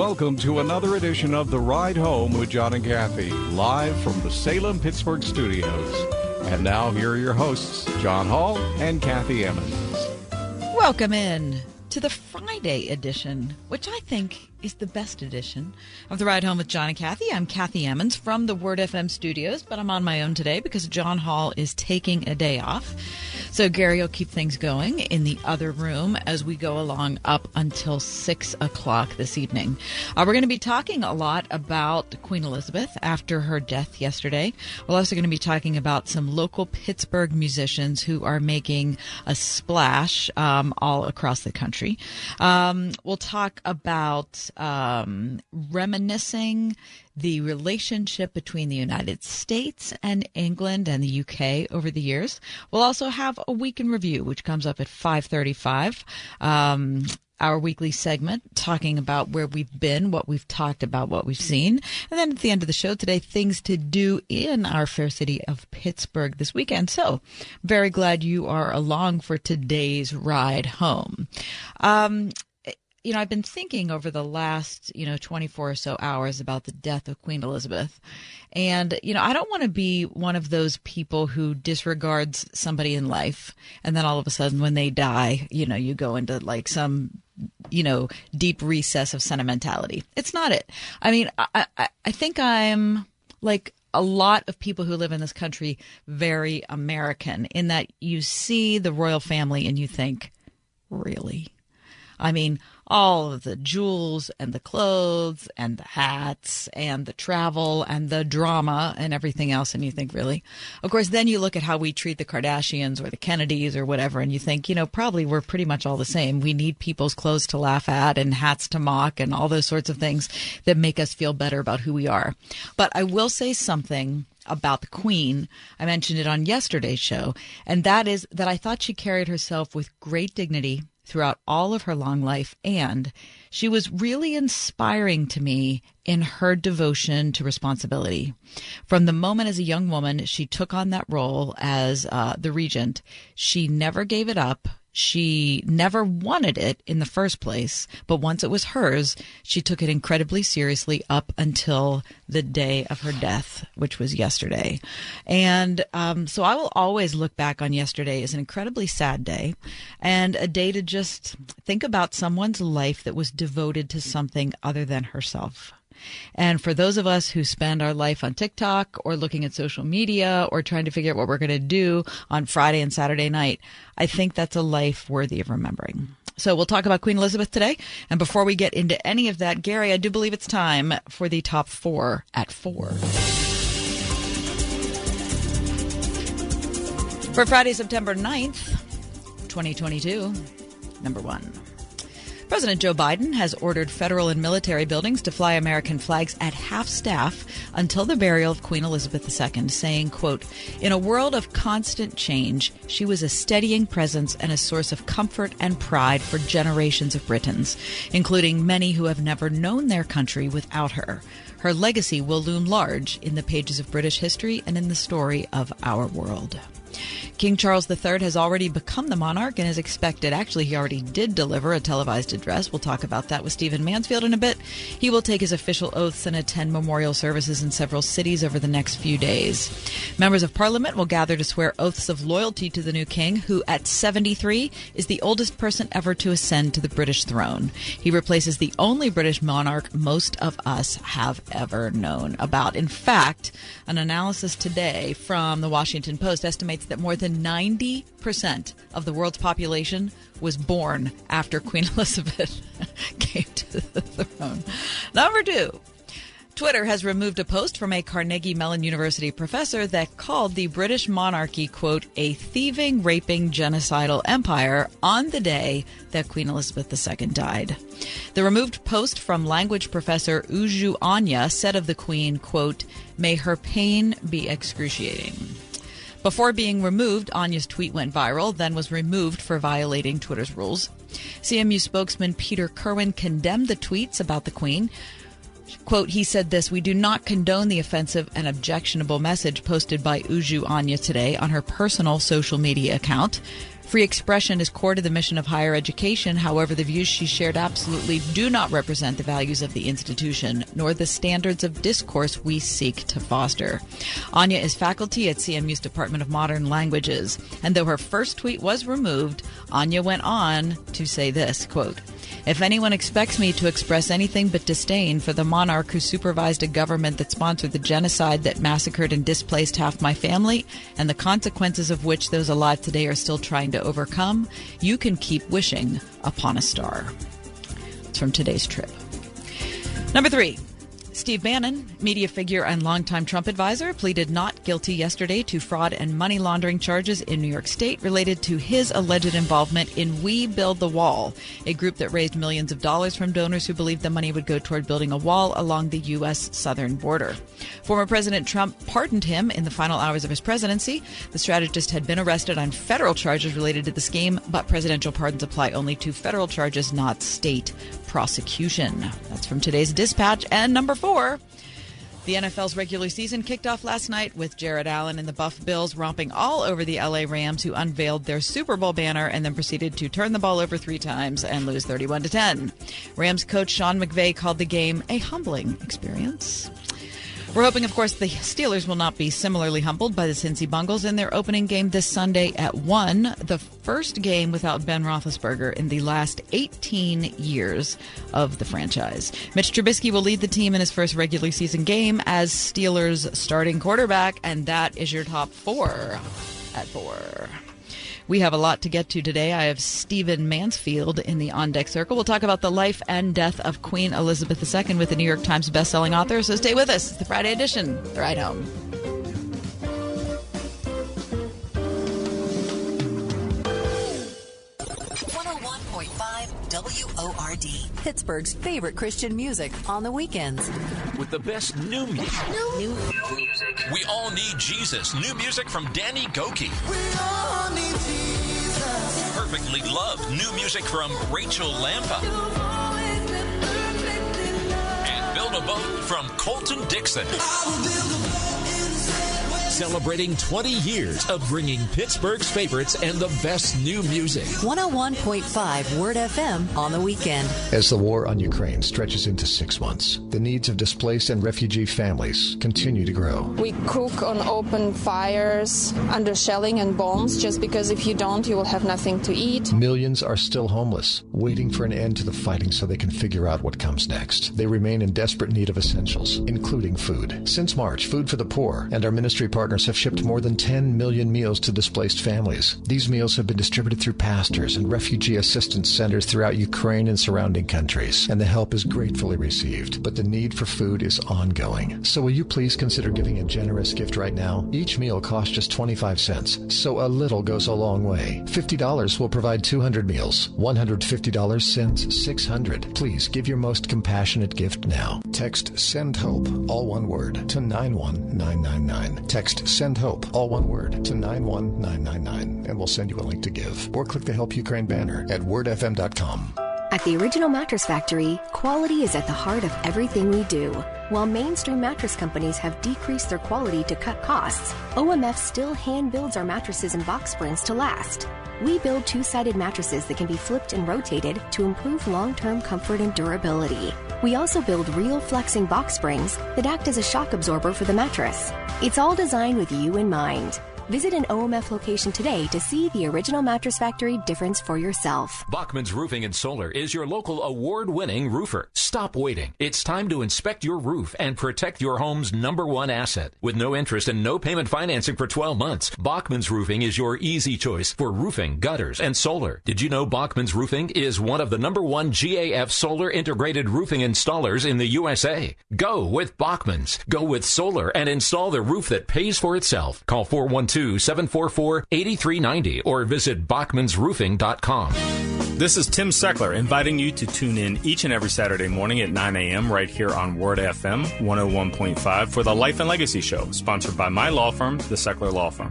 Welcome to another edition of The Ride Home with John and Kathy, live from the Salem Pittsburgh studios. And now, here are your hosts, John Hall and Kathy Emmons. Welcome in to the Friday edition, which I think is the best edition of The Ride Home with John and Kathy. I'm Kathy Emmons from the Word FM studios, but I'm on my own today because John Hall is taking a day off. So Gary will keep things going in the other room as we go along up until six o'clock this evening. Uh, we're going to be talking a lot about Queen Elizabeth after her death yesterday. We're also going to be talking about some local Pittsburgh musicians who are making a splash um, all across the country. Um, we'll talk about um, reminiscing the relationship between the United States and England and the UK over the years. We'll also have a week in review, which comes up at 535. Um, our weekly segment talking about where we've been, what we've talked about, what we've seen. And then at the end of the show today, things to do in our fair city of Pittsburgh this weekend. So very glad you are along for today's ride home. Um, you know, I've been thinking over the last, you know, 24 or so hours about the death of Queen Elizabeth. And, you know, I don't want to be one of those people who disregards somebody in life. And then all of a sudden, when they die, you know, you go into like some, you know, deep recess of sentimentality. It's not it. I mean, I, I, I think I'm like a lot of people who live in this country very American in that you see the royal family and you think, really? I mean, all of the jewels and the clothes and the hats and the travel and the drama and everything else. And you think, really? Of course, then you look at how we treat the Kardashians or the Kennedys or whatever, and you think, you know, probably we're pretty much all the same. We need people's clothes to laugh at and hats to mock and all those sorts of things that make us feel better about who we are. But I will say something about the Queen. I mentioned it on yesterday's show, and that is that I thought she carried herself with great dignity throughout all of her long life. And she was really inspiring to me in her devotion to responsibility. From the moment as a young woman she took on that role as uh, the regent, she never gave it up. She never wanted it in the first place, but once it was hers, she took it incredibly seriously up until the day of her death, which was yesterday. And um, so I will always look back on yesterday as an incredibly sad day and a day to just think about someone's life that was devoted to something other than herself. And for those of us who spend our life on TikTok or looking at social media or trying to figure out what we're going to do on Friday and Saturday night, I think that's a life worthy of remembering. So we'll talk about Queen Elizabeth today. And before we get into any of that, Gary, I do believe it's time for the top four at four. For Friday, September 9th, 2022, number one. President Joe Biden has ordered federal and military buildings to fly American flags at half staff until the burial of Queen Elizabeth II, saying, quote, In a world of constant change, she was a steadying presence and a source of comfort and pride for generations of Britons, including many who have never known their country without her. Her legacy will loom large in the pages of British history and in the story of our world. King Charles III has already become the monarch and is expected. Actually, he already did deliver a televised address. We'll talk about that with Stephen Mansfield in a bit. He will take his official oaths and attend memorial services in several cities over the next few days. Members of Parliament will gather to swear oaths of loyalty to the new king, who at 73 is the oldest person ever to ascend to the British throne. He replaces the only British monarch most of us have ever known about. In fact, an analysis today from the Washington Post estimates that more than 90% of the world's population was born after Queen Elizabeth came to the throne. Number two. Twitter has removed a post from a Carnegie Mellon University professor that called the British monarchy, quote, a thieving, raping, genocidal empire on the day that Queen Elizabeth II died. The removed post from language professor Uju Anya said of the Queen, quote, may her pain be excruciating. Before being removed, Anya's tweet went viral, then was removed for violating Twitter's rules. CMU spokesman Peter Kerwin condemned the tweets about the Queen, Quote, he said this We do not condone the offensive and objectionable message posted by Uju Anya today on her personal social media account. Free expression is core to the mission of higher education. However, the views she shared absolutely do not represent the values of the institution, nor the standards of discourse we seek to foster. Anya is faculty at CMU's Department of Modern Languages, and though her first tweet was removed, Anya went on to say this quote, if anyone expects me to express anything but disdain for the monarch who supervised a government that sponsored the genocide that massacred and displaced half my family, and the consequences of which those alive today are still trying to overcome, you can keep wishing upon a star. It's from today's Trib. Number three. Steve Bannon, media figure and longtime Trump advisor, pleaded not guilty yesterday to fraud and money laundering charges in New York State related to his alleged involvement in We Build the Wall, a group that raised millions of dollars from donors who believed the money would go toward building a wall along the U.S. southern border. Former President Trump pardoned him in the final hours of his presidency. The strategist had been arrested on federal charges related to the scheme, but presidential pardons apply only to federal charges, not state prosecution. That's from today's dispatch. And number four. The NFL's regular season kicked off last night with Jared Allen and the Buff Bills romping all over the LA Rams, who unveiled their Super Bowl banner and then proceeded to turn the ball over three times and lose 31 to 10. Rams coach Sean McVay called the game a humbling experience. We're hoping, of course, the Steelers will not be similarly humbled by the Cincy Bungles in their opening game this Sunday at 1, the first game without Ben Roethlisberger in the last 18 years of the franchise. Mitch Trubisky will lead the team in his first regular season game as Steelers starting quarterback, and that is your top four at 4. We have a lot to get to today. I have Stephen Mansfield in the On Deck Circle. We'll talk about the life and death of Queen Elizabeth II with the New York Times bestselling author. So stay with us. It's the Friday edition. The Ride Home. Oh WORD, Pittsburgh's favorite Christian music on the weekends. With the best new music. New, new, new music. We all need Jesus. New music from Danny Gokey. Perfectly loved new music from Rachael Lampa. And Build a Boat from Colton Dixon celebrating 20 years of bringing Pittsburgh's favorites and the best new music. 101.5 Word FM on the weekend. As the war on Ukraine stretches into six months, the needs of displaced and refugee families continue to grow. We cook on open fires under shelling and bombs just because if you don't, you will have nothing to eat. Millions are still homeless, waiting for an end to the fighting so they can figure out what comes next. They remain in desperate need of essentials, including food. Since March, Food for the Poor and our ministry have shipped more than 10 million meals to displaced families. These meals have been distributed through pastors and refugee assistance centers throughout Ukraine and surrounding countries, and the help is gratefully received. But the need for food is ongoing. So will you please consider giving a generous gift right now? Each meal costs just 25 cents, so a little goes a long way. $50 will provide 200 meals. $150 sends 600. Please give your most compassionate gift now. Text SEND HOPE, all one word, to 91999. Text Send Hope, all one word, to 91999, and we'll send you a link to give. Or click the Help Ukraine banner at wordfm.com. At the Original Mattress Factory, quality is at the heart of everything we do. While mainstream mattress companies have decreased their quality to cut costs, OMF still hand builds our mattresses and box springs to last. We build two sided mattresses that can be flipped and rotated to improve long term comfort and durability. We also build real flexing box springs that act as a shock absorber for the mattress. It's all designed with you in mind. Visit an OMF location today to see the original Mattress Factory difference for yourself. Bachman's Roofing and Solar is your local award-winning roofer. Stop waiting. It's time to inspect your roof and protect your home's number one asset. With no interest and no payment financing for 12 months, Bachman's Roofing is your easy choice for roofing, gutters, and solar. Did you know Bachman's Roofing is one of the number one GAF solar integrated roofing installers in the USA? Go with Bachman's. Go with solar and install the roof that pays for itself. Call 412-744-8390 or visit bachmansroofing.com. This is Tim Seckler inviting you to tune in each and every Saturday morning at 9 a.m. right here on Word FM 101.5 for the Life and Legacy Show, sponsored by my law firm, the Seckler Law Firm.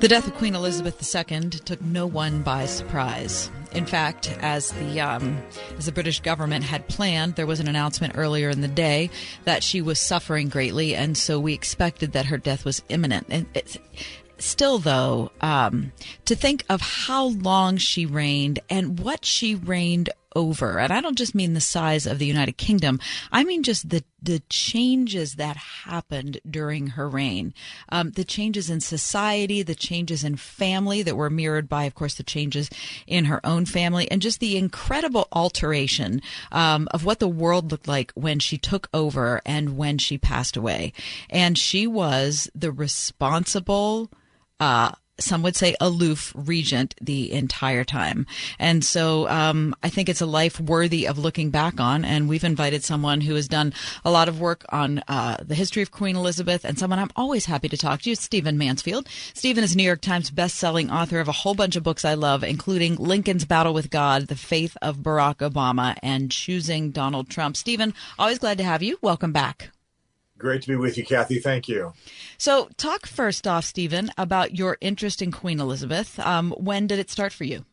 The death of Queen Elizabeth II took no one by surprise. In fact, as the um, as the British government had planned, there was an announcement earlier in the day that she was suffering greatly, and so we expected that her death was imminent. And still, though, um, to think of how long she reigned and what she reigned over. And I don't just mean the size of the United Kingdom. I mean just the the changes that happened during her reign, um, the changes in society, the changes in family that were mirrored by, of course, the changes in her own family, and just the incredible alteration um, of what the world looked like when she took over and when she passed away. And she was the responsible. Uh, some would say aloof regent the entire time. And so um, I think it's a life worthy of looking back on. And we've invited someone who has done a lot of work on uh, the history of Queen Elizabeth and someone I'm always happy to talk to, Stephen Mansfield. Stephen is New York Times best-selling author of a whole bunch of books I love, including Lincoln's Battle with God, The Faith of Barack Obama, and Choosing Donald Trump. Stephen, always glad to have you. Welcome back. Great to be with you, Kathy. Thank you. So, talk first off, Stephen, about your interest in Queen Elizabeth. Um, when did it start for you?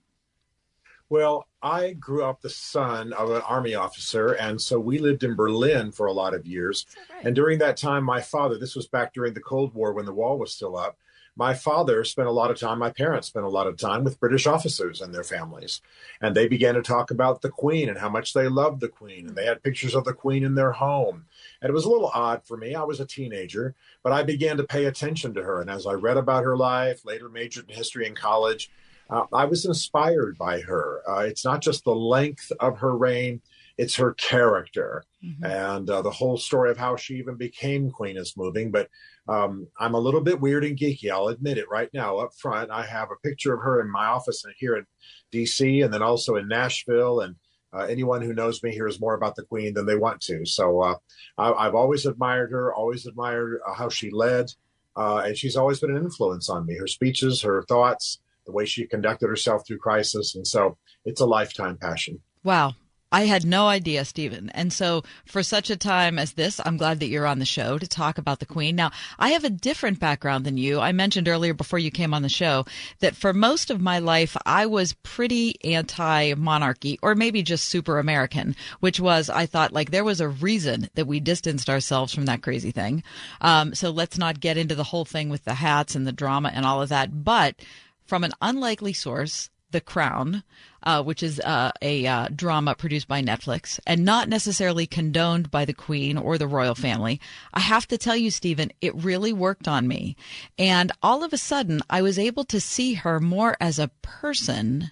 Well, I grew up the son of an army officer, and so we lived in Berlin for a lot of years. Right. And during that time, my father, this was back during the Cold War when the wall was still up, my father spent a lot of time, my parents spent a lot of time with British officers and their families. And they began to talk about the Queen and how much they loved the Queen. And they had pictures of the Queen in their home. And it was a little odd for me. I was a teenager, but I began to pay attention to her. And as I read about her life, later majored in history in college, uh, I was inspired by her. Uh, it's not just the length of her reign, it's her character. Mm-hmm. And uh, the whole story of how she even became queen is moving. But um, I'm a little bit weird and geeky. I'll admit it right now up front. I have a picture of her in my office here in DC and then also in Nashville. And uh, anyone who knows me hears more about the Queen than they want to. So uh, I, have always admired her, always admired uh, how she led. Uh, and she's always been an influence on me. Her speeches, her thoughts, the way she conducted herself through crisis. And so it's a lifetime passion. Wow. I had no idea, Stephen. And so for such a time as this, I'm glad that you're on the show to talk about the Queen. Now, I have a different background than you. I mentioned earlier before you came on the show that for most of my life, I was pretty anti monarchy or maybe just super American, which was, I thought like there was a reason that we distanced ourselves from that crazy thing. Um, so let's not get into the whole thing with the hats and the drama and all of that. But from an unlikely source, the Crown, uh, which is uh, a uh, drama produced by Netflix and not necessarily condoned by the Queen or the royal family. I have to tell you, Stephen, it really worked on me. And all of a sudden, I was able to see her more as a person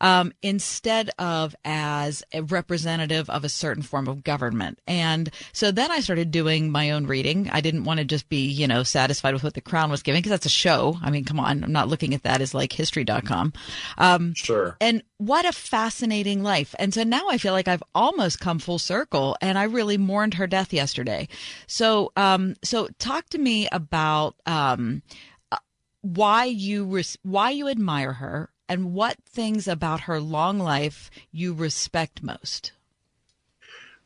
um, instead of as a representative of a certain form of government. And so then I started doing my own reading. I didn't want to just be, you know, satisfied with what the crown was giving because that's a show. I mean, come on. I'm not looking at that as like history.com. Um, sure. And what a fascinating life. And so now I feel like I've almost come full circle and I really mourned her death yesterday. So, um, so talk to me about, um, uh, why you res- why you admire her and what things about her long life you respect most?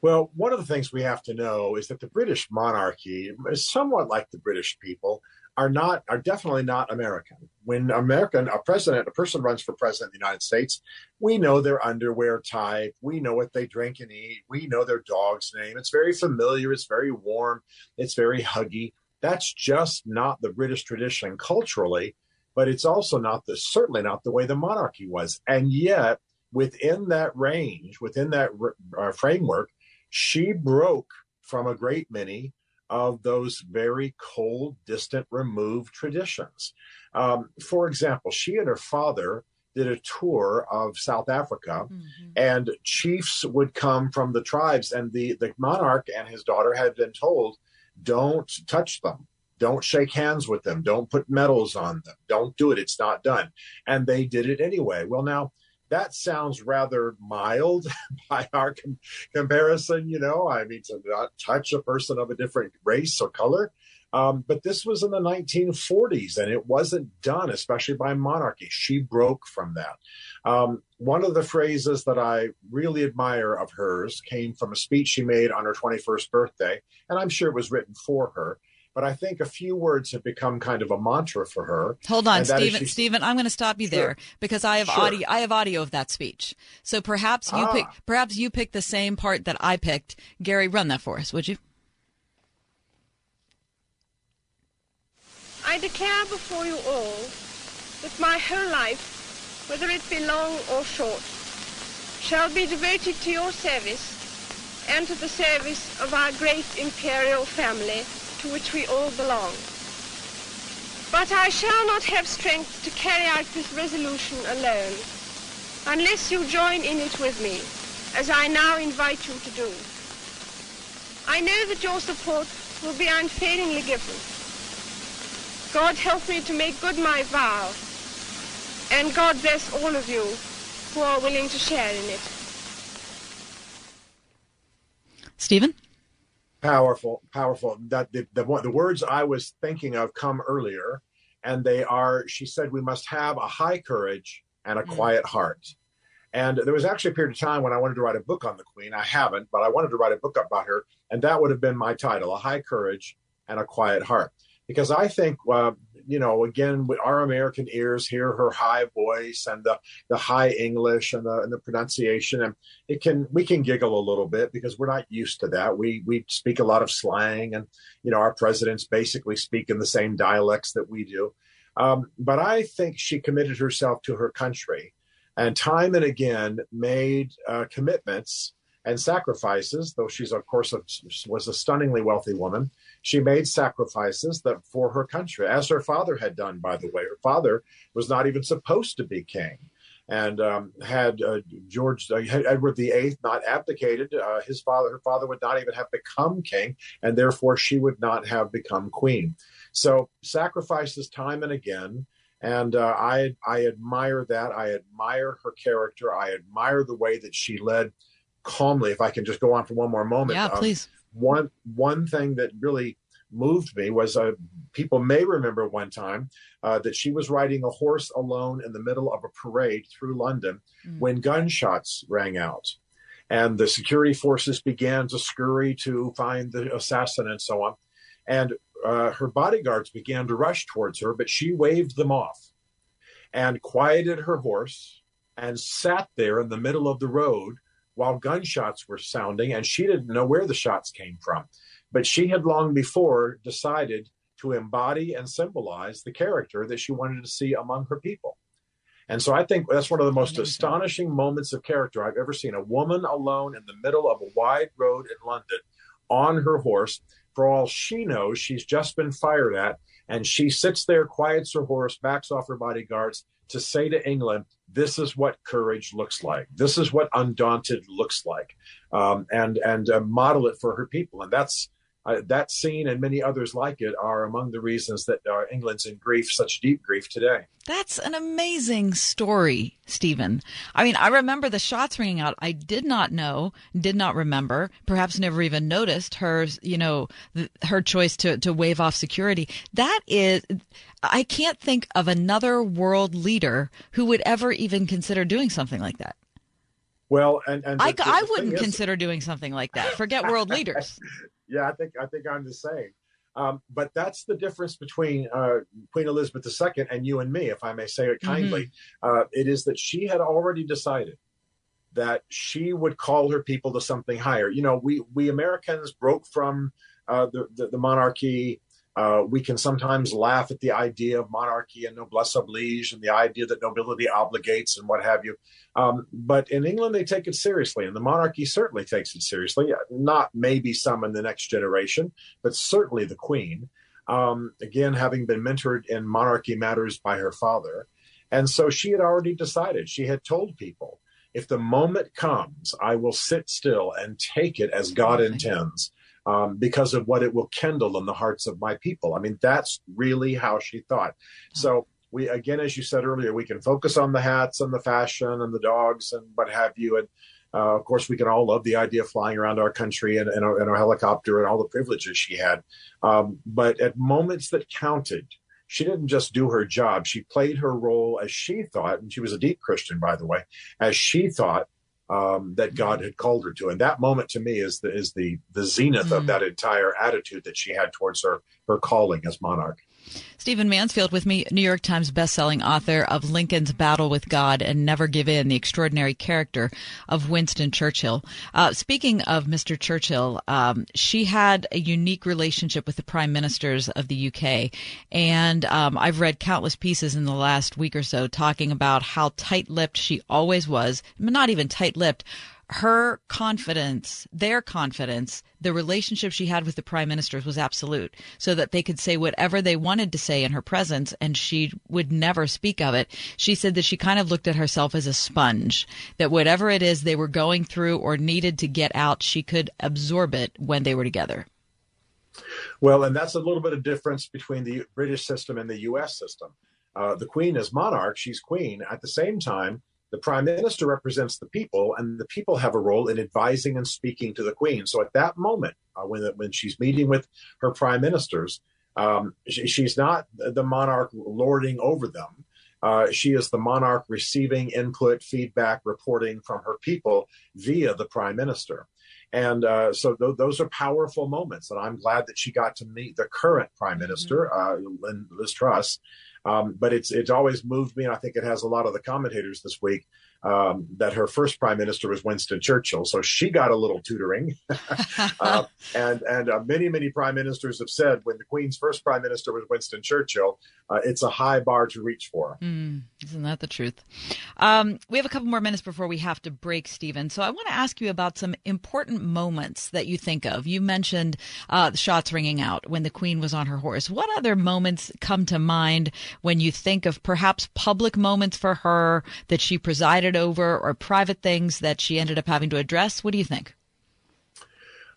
Well, one of the things we have to know is that the British monarchy is somewhat like the British people. are not are definitely not American. When American a president, a person runs for president of the United States, we know their underwear type, we know what they drink and eat, we know their dog's name. It's very familiar, it's very warm, it's very huggy. That's just not the British tradition culturally, but it's also not the certainly not the way the monarchy was. And yet, within that range, within that uh, framework, she broke from a great many of those very cold, distant, removed traditions. Um, for example, she and her father did a tour of South Africa, mm-hmm. and chiefs would come from the tribes, and the, the monarch and his daughter had been told, don't touch them. Don't shake hands with them. Don't put medals on them. Don't do it. It's not done. And they did it anyway. Well, now, that sounds rather mild by our com- comparison. You know, I mean, to not touch a person of a different race or color. Um, but this was in the 1940s and it wasn't done, especially by monarchy. She broke from that. Um, one of the phrases that I really admire of hers came from a speech she made on her 21st birthday, and I'm sure it was written for her but I think a few words have become kind of a mantra for her. Hold on, Stephen. She... Stephen, I'm going to stop you sure. there because I have sure. audio. I have audio of that speech. So perhaps you ah. pick. Perhaps you pick the same part that I picked. Gary, run that for us, would you? I declare before you all that my whole life, whether it be long or short, shall be devoted to your service and to the service of our great imperial family to which we all belong. But I shall not have strength to carry out this resolution alone, unless you join in it with me, as I now invite you to do. I know that your support will be unfailingly given. God help me to make good my vow, and God bless all of you who are willing to share in it. Stephen? Powerful powerful. That the, the, the words i was thinking of come earlier and they are she said we must have a high courage and a mm. quiet heart. And there was actually a period of time when i wanted to write a book on the queen. I haven't but i wanted to write a book about her and that would have been my title a high courage and a quiet heart. Because i think uh, you know, again, our American ears hear her high voice and the, the high English and the, and the pronunciation, and it can we can giggle a little bit because we're not used to that. We we speak a lot of slang, and you know, our presidents basically speak in the same dialects that we do. Um, but I think she committed herself to her country, and time and again made uh, commitments and sacrifices. Though she's of course a, was a stunningly wealthy woman she made sacrifices that for her country, as her father had done, by the way. Her father was not even supposed to be king. And um, had uh, George uh, Edward VIII not abdicated, uh, his father, her father, would not even have become king, and therefore she would not have become queen. So sacrifices time and again, and uh, I I admire that. I admire her character. I admire the way that she led calmly. If I can just go on for one more moment, yeah, um, please one one thing that really moved me was uh, people may remember one time uh, that she was riding a horse alone in the middle of a parade through London mm. when gunshots rang out. And the security forces began to scurry to find the assassin and so on. And uh, her bodyguards began to rush towards her, but she waved them off and quieted her horse and sat there in the middle of the road while gunshots were sounding, and she didn't know where the shots came from. But she had long before decided to embody and symbolize the character that she wanted to see among her people. And so I think that's one of the most astonishing moments of character I've ever seen. A woman alone in the middle of a wide road in London on her horse. For all she knows, she's just been fired at. And she sits there, quiets her horse, backs off her bodyguards to say to England, this is what courage looks like. This is what undaunted looks like, um, and and uh, model it for her people. And that's that scene and many others like it are among the reasons that uh, England's in grief, such deep grief today. That's an amazing story, Stephen. I mean, I remember the shots ringing out. I did not know, did not remember, perhaps never even noticed her, you know, th- her choice to, to wave off security. That is, I can't think of another world leader who would ever even consider doing something like that. Well, and, and the, I, the, I wouldn't is, consider doing something like that. Forget world leaders. yeah, I think I think I'm the same. Um, but that's the difference between uh, Queen Elizabeth II and you and me, if I may say it kindly. Mm-hmm. Uh, it is that she had already decided that she would call her people to something higher. You know, we we Americans broke from uh, the, the, the monarchy. Uh, we can sometimes laugh at the idea of monarchy and noblesse oblige and the idea that nobility obligates and what have you. Um, but in England, they take it seriously, and the monarchy certainly takes it seriously. Not maybe some in the next generation, but certainly the Queen. Um, again, having been mentored in monarchy matters by her father. And so she had already decided, she had told people, if the moment comes, I will sit still and take it as God intends um, because of what it will kindle in the hearts of my people. I mean, that's really how she thought. So we, again, as you said earlier, we can focus on the hats and the fashion and the dogs and what have you. And uh, of course, we can all love the idea of flying around our country in, in, a, in a helicopter and all the privileges she had. Um, but at moments that counted, she didn't just do her job. She played her role as she thought, and she was a deep Christian, by the way, as she thought um, that God had called her to. And that moment to me is the is the the zenith mm. of that entire attitude that she had towards her her calling as monarch. Stephen Mansfield with me, New York Times bestselling author of Lincoln's Battle with God and Never Give In, the extraordinary character of Winston Churchill. Uh, speaking of Mr. Churchill, um, she had a unique relationship with the prime ministers of the UK. And um, I've read countless pieces in the last week or so talking about how tight lipped she always was, not even tight lipped her confidence, their confidence, the relationship she had with the prime ministers was absolute, so that they could say whatever they wanted to say in her presence and she would never speak of it. She said that she kind of looked at herself as a sponge, that whatever it is they were going through or needed to get out, she could absorb it when they were together. Well, and that's a little bit of difference between the British system and the U.S. system. Uh, the queen is monarch, she's queen. At the same time, the prime minister represents the people, and the people have a role in advising and speaking to the queen. So at that moment, uh, when when she's meeting with her prime ministers, um, she, she's not the monarch lording over them. Uh, she is the monarch receiving input, feedback, reporting from her people via the prime minister. And uh, so th- those are powerful moments. And I'm glad that she got to meet the current prime minister, mm-hmm. uh, Liz Truss, um, but it's it's always moved me, and I think it has a lot of the commentators this week um, that her first prime minister was Winston Churchill, so she got a little tutoring. uh, and and uh, many many prime ministers have said when the Queen's first prime minister was Winston Churchill, uh, it's a high bar to reach for. Mm, isn't that the truth? Um, we have a couple more minutes before we have to break, Stephen. So I want to ask you about some important moments that you think of. You mentioned uh, the shots ringing out when the Queen was on her horse. What other moments come to mind when you think of perhaps public moments for her that she presided over or private things that she ended up having to address? What do you think?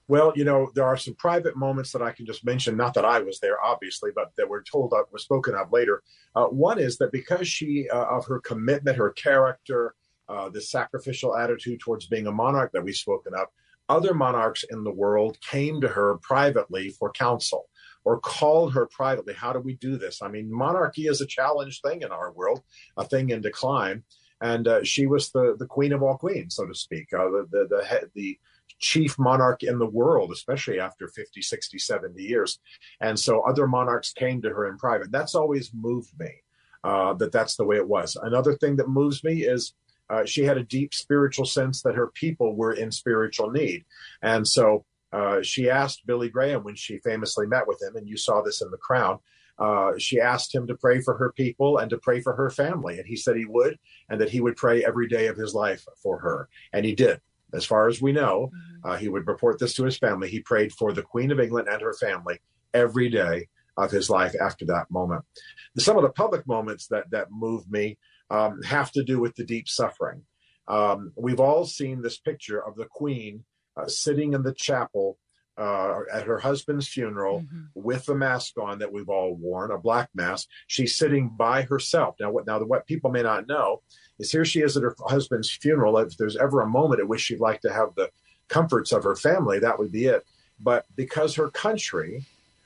Well, you know, there are some private moments that I can just mention. Not that I was there, obviously, but that were told of, were spoken of later. Uh, one is that because she, uh, of her commitment, her character, uh, the sacrificial attitude towards being a monarch that we've spoken of, other monarchs in the world came to her privately for counsel or called her privately. How do we do this? I mean, monarchy is a challenged thing in our world, a thing in decline and uh, she was the the queen of all queens, so to speak, uh, the, the the the chief monarch in the world, especially after 50, 60, 70 years. And so other monarchs came to her in private. That's always moved me. Uh, that that's the way it was. Another thing that moves me is uh, she had a deep spiritual sense that her people were in spiritual need, and so uh, she asked Billy Graham when she famously met with him, and you saw this in The Crown uh, she asked him to pray for her people and to pray for her family. And he said he would, and that he would pray every day of his life for her. And he did. As far as we know, mm-hmm. uh, he would report this to his family. He prayed for the Queen of England and her family every day of his life after that moment. Some of the public moments that, that moved me um, have to do with the deep suffering. Um, we've all seen this picture of the Queen uh, sitting in the chapel uh, at her husband's funeral mm-hmm. with the mask on that we've all worn, a black mask. She's sitting by herself. Now, what now? What people may not know is here she is at her husband's funeral. If there's ever a moment at which she'd like to have the comforts of her family, that would be it. But because her country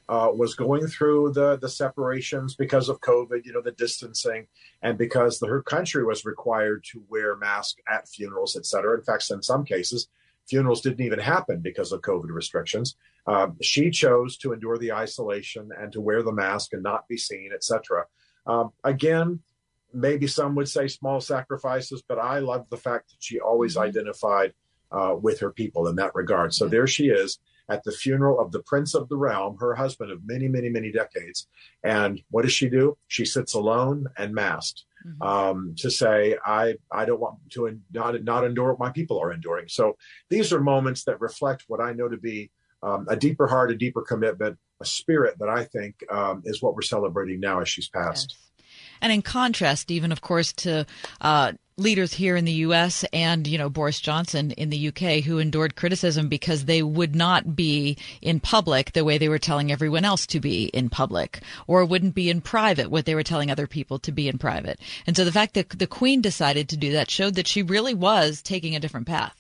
uh, was going through the the separations because of COVID, you know, the distancing, and because the, her country was required to wear masks at funerals, et cetera. In fact, in some cases, funerals didn't even happen because of COVID restrictions. Uh, she chose to endure the isolation and to wear the mask and not be seen, etc. Um, again, maybe some would say small sacrifices, but I love the fact that she always mm-hmm. identified uh, with her people in that regard. So there she is at the funeral of the prince of the realm, her husband of many, many, many decades. And what does she do? She sits alone and masked mm-hmm. um, to say, I, I don't want to not, not endure what my people are enduring. So these are moments that reflect what I know to be um, a deeper heart, a deeper commitment, a spirit that I think um, is what we're celebrating now as she's passed. Yes. And in contrast, even of course, to uh, leaders here in the U.S. and, you know, Boris Johnson in the U.K. who endured criticism because they would not be in public the way they were telling everyone else to be in public or wouldn't be in private what they were telling other people to be in private. And so the fact that the Queen decided to do that showed that she really was taking a different path.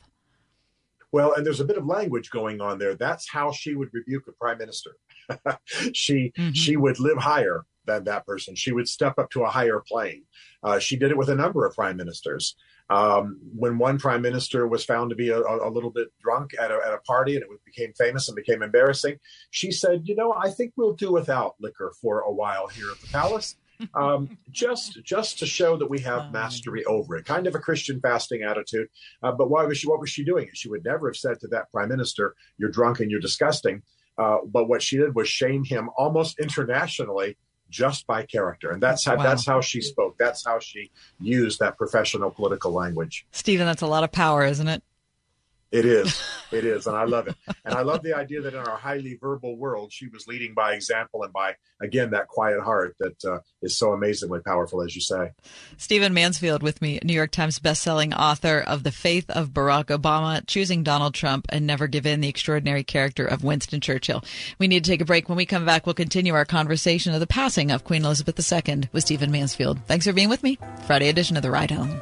Well, and there's a bit of language going on there. That's how she would rebuke a prime minister. she mm-hmm. she would live higher than that person. She would step up to a higher plane. Uh, she did it with a number of prime ministers. Um, when one prime minister was found to be a, a little bit drunk at a, at a party and it became famous and became embarrassing, she said, "You know, I think we'll do without liquor for a while here at the palace." um, just just to show that we have mastery over it, kind of a Christian fasting attitude. Uh, but why was she? What was she doing? She would never have said to that prime minister, "You're drunk and you're disgusting." Uh, but what she did was shame him almost internationally just by character. And that's how wow. that's how she spoke. That's how she used that professional political language. Stephen, that's a lot of power, isn't it? It is. It is. And I love it. And I love the idea that in our highly verbal world, she was leading by example and by, again, that quiet heart that uh, is so amazingly powerful, as you say. Stephen Mansfield with me, New York Times bestselling author of The Faith of Barack Obama, Choosing Donald Trump, and Never Give In, the extraordinary character of Winston Churchill. We need to take a break. When we come back, we'll continue our conversation of the passing of Queen Elizabeth II with Stephen Mansfield. Thanks for being with me. Friday edition of The Ride Home.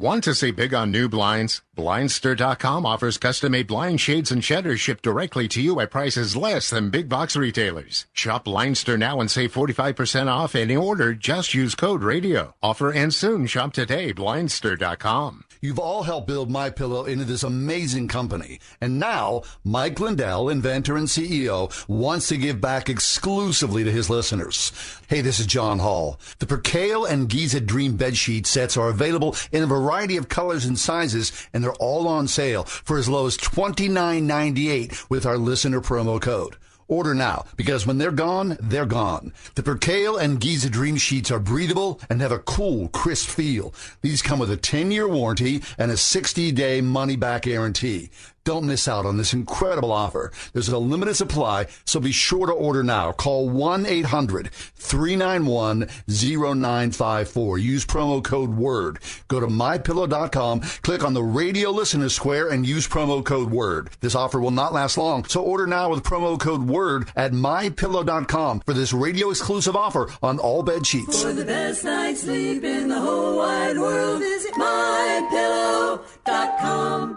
Want to say big on new blinds? Blindster.com offers custom-made blind shades and shutters shipped directly to you at prices less than big box retailers. Shop Blindster now and save 45% off any order. Just use code RADIO. Offer ends soon. Shop today. Blindster.com. You've all helped build My Pillow into this amazing company. And now, Mike Lindell, inventor and CEO, wants to give back exclusively to his listeners. Hey, this is John Hall. The Percale and Giza Dream bed sheet sets are available in a variety of colors and sizes, and they're all on sale for as low as $29.98 with our listener promo code. Order now because when they're gone, they're gone. The Percale and Giza Dream Sheets are breathable and have a cool, crisp feel. These come with a 10 year warranty and a 60 day money back guarantee. Don't miss out on this incredible offer. There's a limited supply, so be sure to order now. Call 1-800-391-0954. Use promo code WORD. Go to mypillow.com, click on the radio listener square and use promo code WORD. This offer will not last long, so order now with promo code WORD at mypillow.com for this radio exclusive offer on all bed sheets. For the best night's sleep in the whole wide world, visit mypillow.com.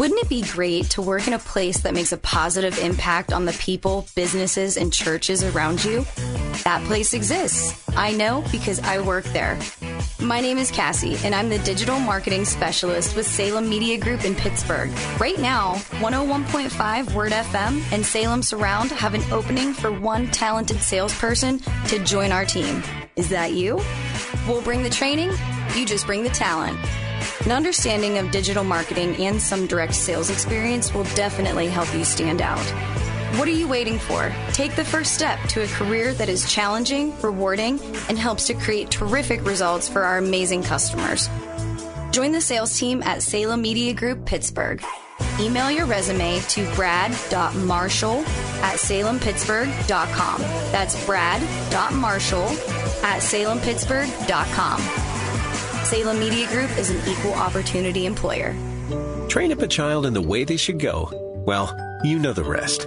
Wouldn't it be great to work in a place that makes a positive impact on the people, businesses, and churches around you? That place exists. I know because I work there. My name is Cassie, and I'm the digital marketing specialist with Salem Media Group in Pittsburgh. Right now, 101.5 Word FM and Salem Surround have an opening for one talented salesperson to join our team. Is that you? We'll bring the training, you just bring the talent. An understanding of digital marketing and some direct sales experience will definitely help you stand out. What are you waiting for? Take the first step to a career that is challenging, rewarding, and helps to create terrific results for our amazing customers. Join the sales team at Salem Media Group Pittsburgh. Email your resume to brad.marshall at salempittsburgh.com. That's brad.marshall at salempittsburgh.com. Salem Media Group is an equal opportunity employer. Train up a child in the way they should go Well, you know the rest.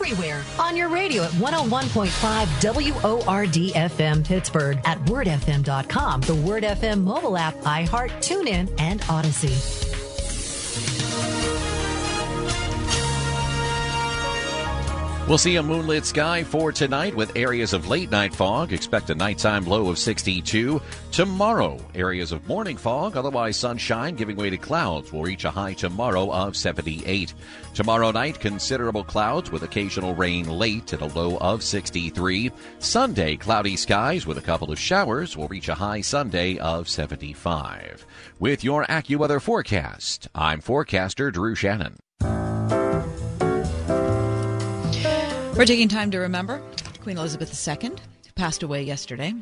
Everywhere on your radio at 101.5 WORD FM Pittsburgh, at wordfm.com, the Word FM mobile app, iHeart, TuneIn, and Audacy. We'll see a moonlit sky for tonight with areas of late night fog. Expect a nighttime low of 62. Tomorrow, areas of morning fog, otherwise sunshine, giving way to clouds. will reach a high tomorrow of 78. Tomorrow night, considerable clouds with occasional rain late at a low of 63. Sunday, cloudy skies with a couple of showers will reach a high Sunday of 75. With your AccuWeather forecast, I'm forecaster Drew Shannon. We're taking time to remember Queen Elizabeth II, who passed away yesterday.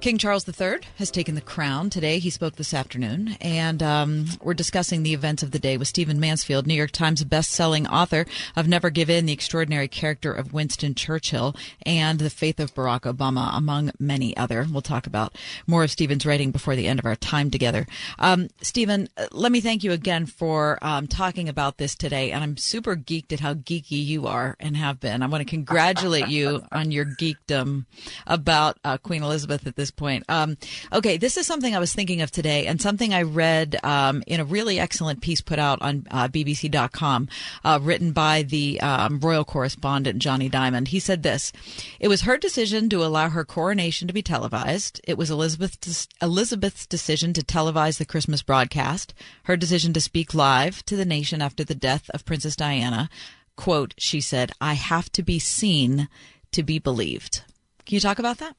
King Charles III has taken the crown today. He spoke this afternoon, and um, we're discussing the events of the day with Stephen Mansfield, New York Times best-selling author of Never Give In: The Extraordinary Character of Winston Churchill and The Faith of Barack Obama, among many other. We'll talk about more of Stephen's writing before the end of our time together. Um, Stephen, let me thank you again for um, talking about this today, and I'm super geeked at how geeky you are and have been. I want to congratulate you on your geekdom about uh, Queen Elizabeth at this this point. Um, okay, this is something I was thinking of today, and something I read um, in a really excellent piece put out on uh, BBC.com, uh, written by the um, royal correspondent Jonny Dymond. He said this: "It was her decision to allow her coronation to be televised. It was Elizabeth's Elizabeth's decision to televise the Christmas broadcast. Her decision to speak live to the nation after the death of Princess Diana." Quote, she said, I have to be seen to be believed. Can you talk about that?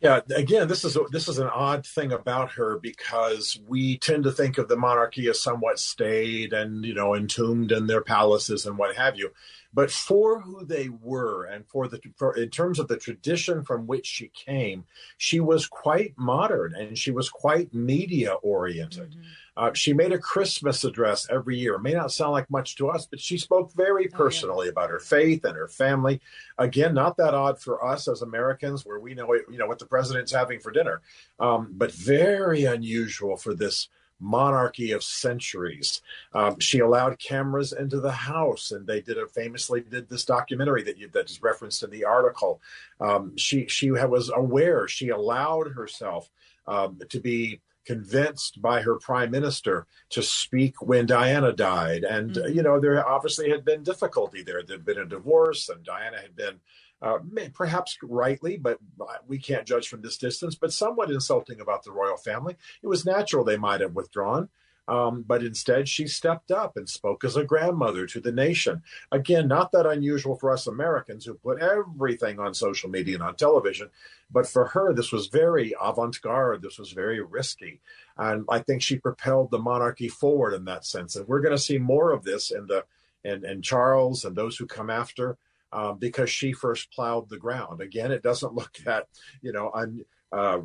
Yeah, again, this is a, this is an odd thing about her because we tend to think of the monarchy as somewhat staid and you know entombed in their palaces and what have you. But for who they were, and for the for, in terms of the tradition from which she came, she was quite modern and she was quite media oriented. Mm-hmm. Uh, she made a Christmas address every year. It may not sound like much to us, but she spoke very personally oh, yeah. about her faith and her family. Again, not that odd for us as Americans, where we know you know what the president's having for dinner, um, but very unusual for this monarchy of centuries. Um, she allowed cameras into the house, and they did a famously did this documentary that you, that is referenced in the article. Um, she she was aware. She allowed herself um, to be convinced by her prime minister to speak when Diana died. And, mm-hmm. you know, there obviously had been difficulty there. There'd been a divorce, and Diana had been uh, perhaps rightly, but we can't judge from this distance, but somewhat insulting about the royal family. It was natural they might have withdrawn. Um, but instead, she stepped up and spoke as a grandmother to the nation. Again, not that unusual for us Americans who put everything on social media and on television, but for her, this was very avant garde. This was very risky. And I think she propelled the monarchy forward in that sense. And we're going to see more of this in the in, in Charles and those who come after um, because she first plowed the ground. Again, it doesn't look that you know un, uh,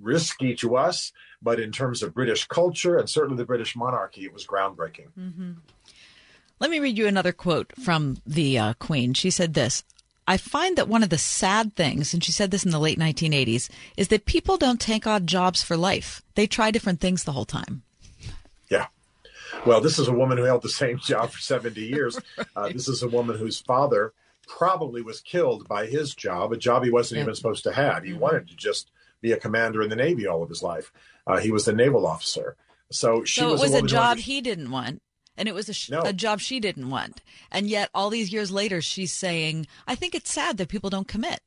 risky to us, but in terms of British culture and certainly the British monarchy, it was groundbreaking. Mm-hmm. Let me read you another quote from the uh, Queen. She said this. I find that one of the sad things, and she said this in the late 1980s, is that people don't take odd jobs for life. They try different things the whole time. Yeah. Well, this is a woman who held the same job for 70 years. right. uh, this is a woman whose father probably was killed by his job, a job he wasn't yeah. even supposed to have. He mm-hmm. wanted to just be a commander in the Navy all of his life. Uh, he was a naval officer. So she so was it was a, a job he didn't want. And it was a, sh- no. a job she didn't want. And yet, all these years later, she's saying, I think it's sad that people don't commit.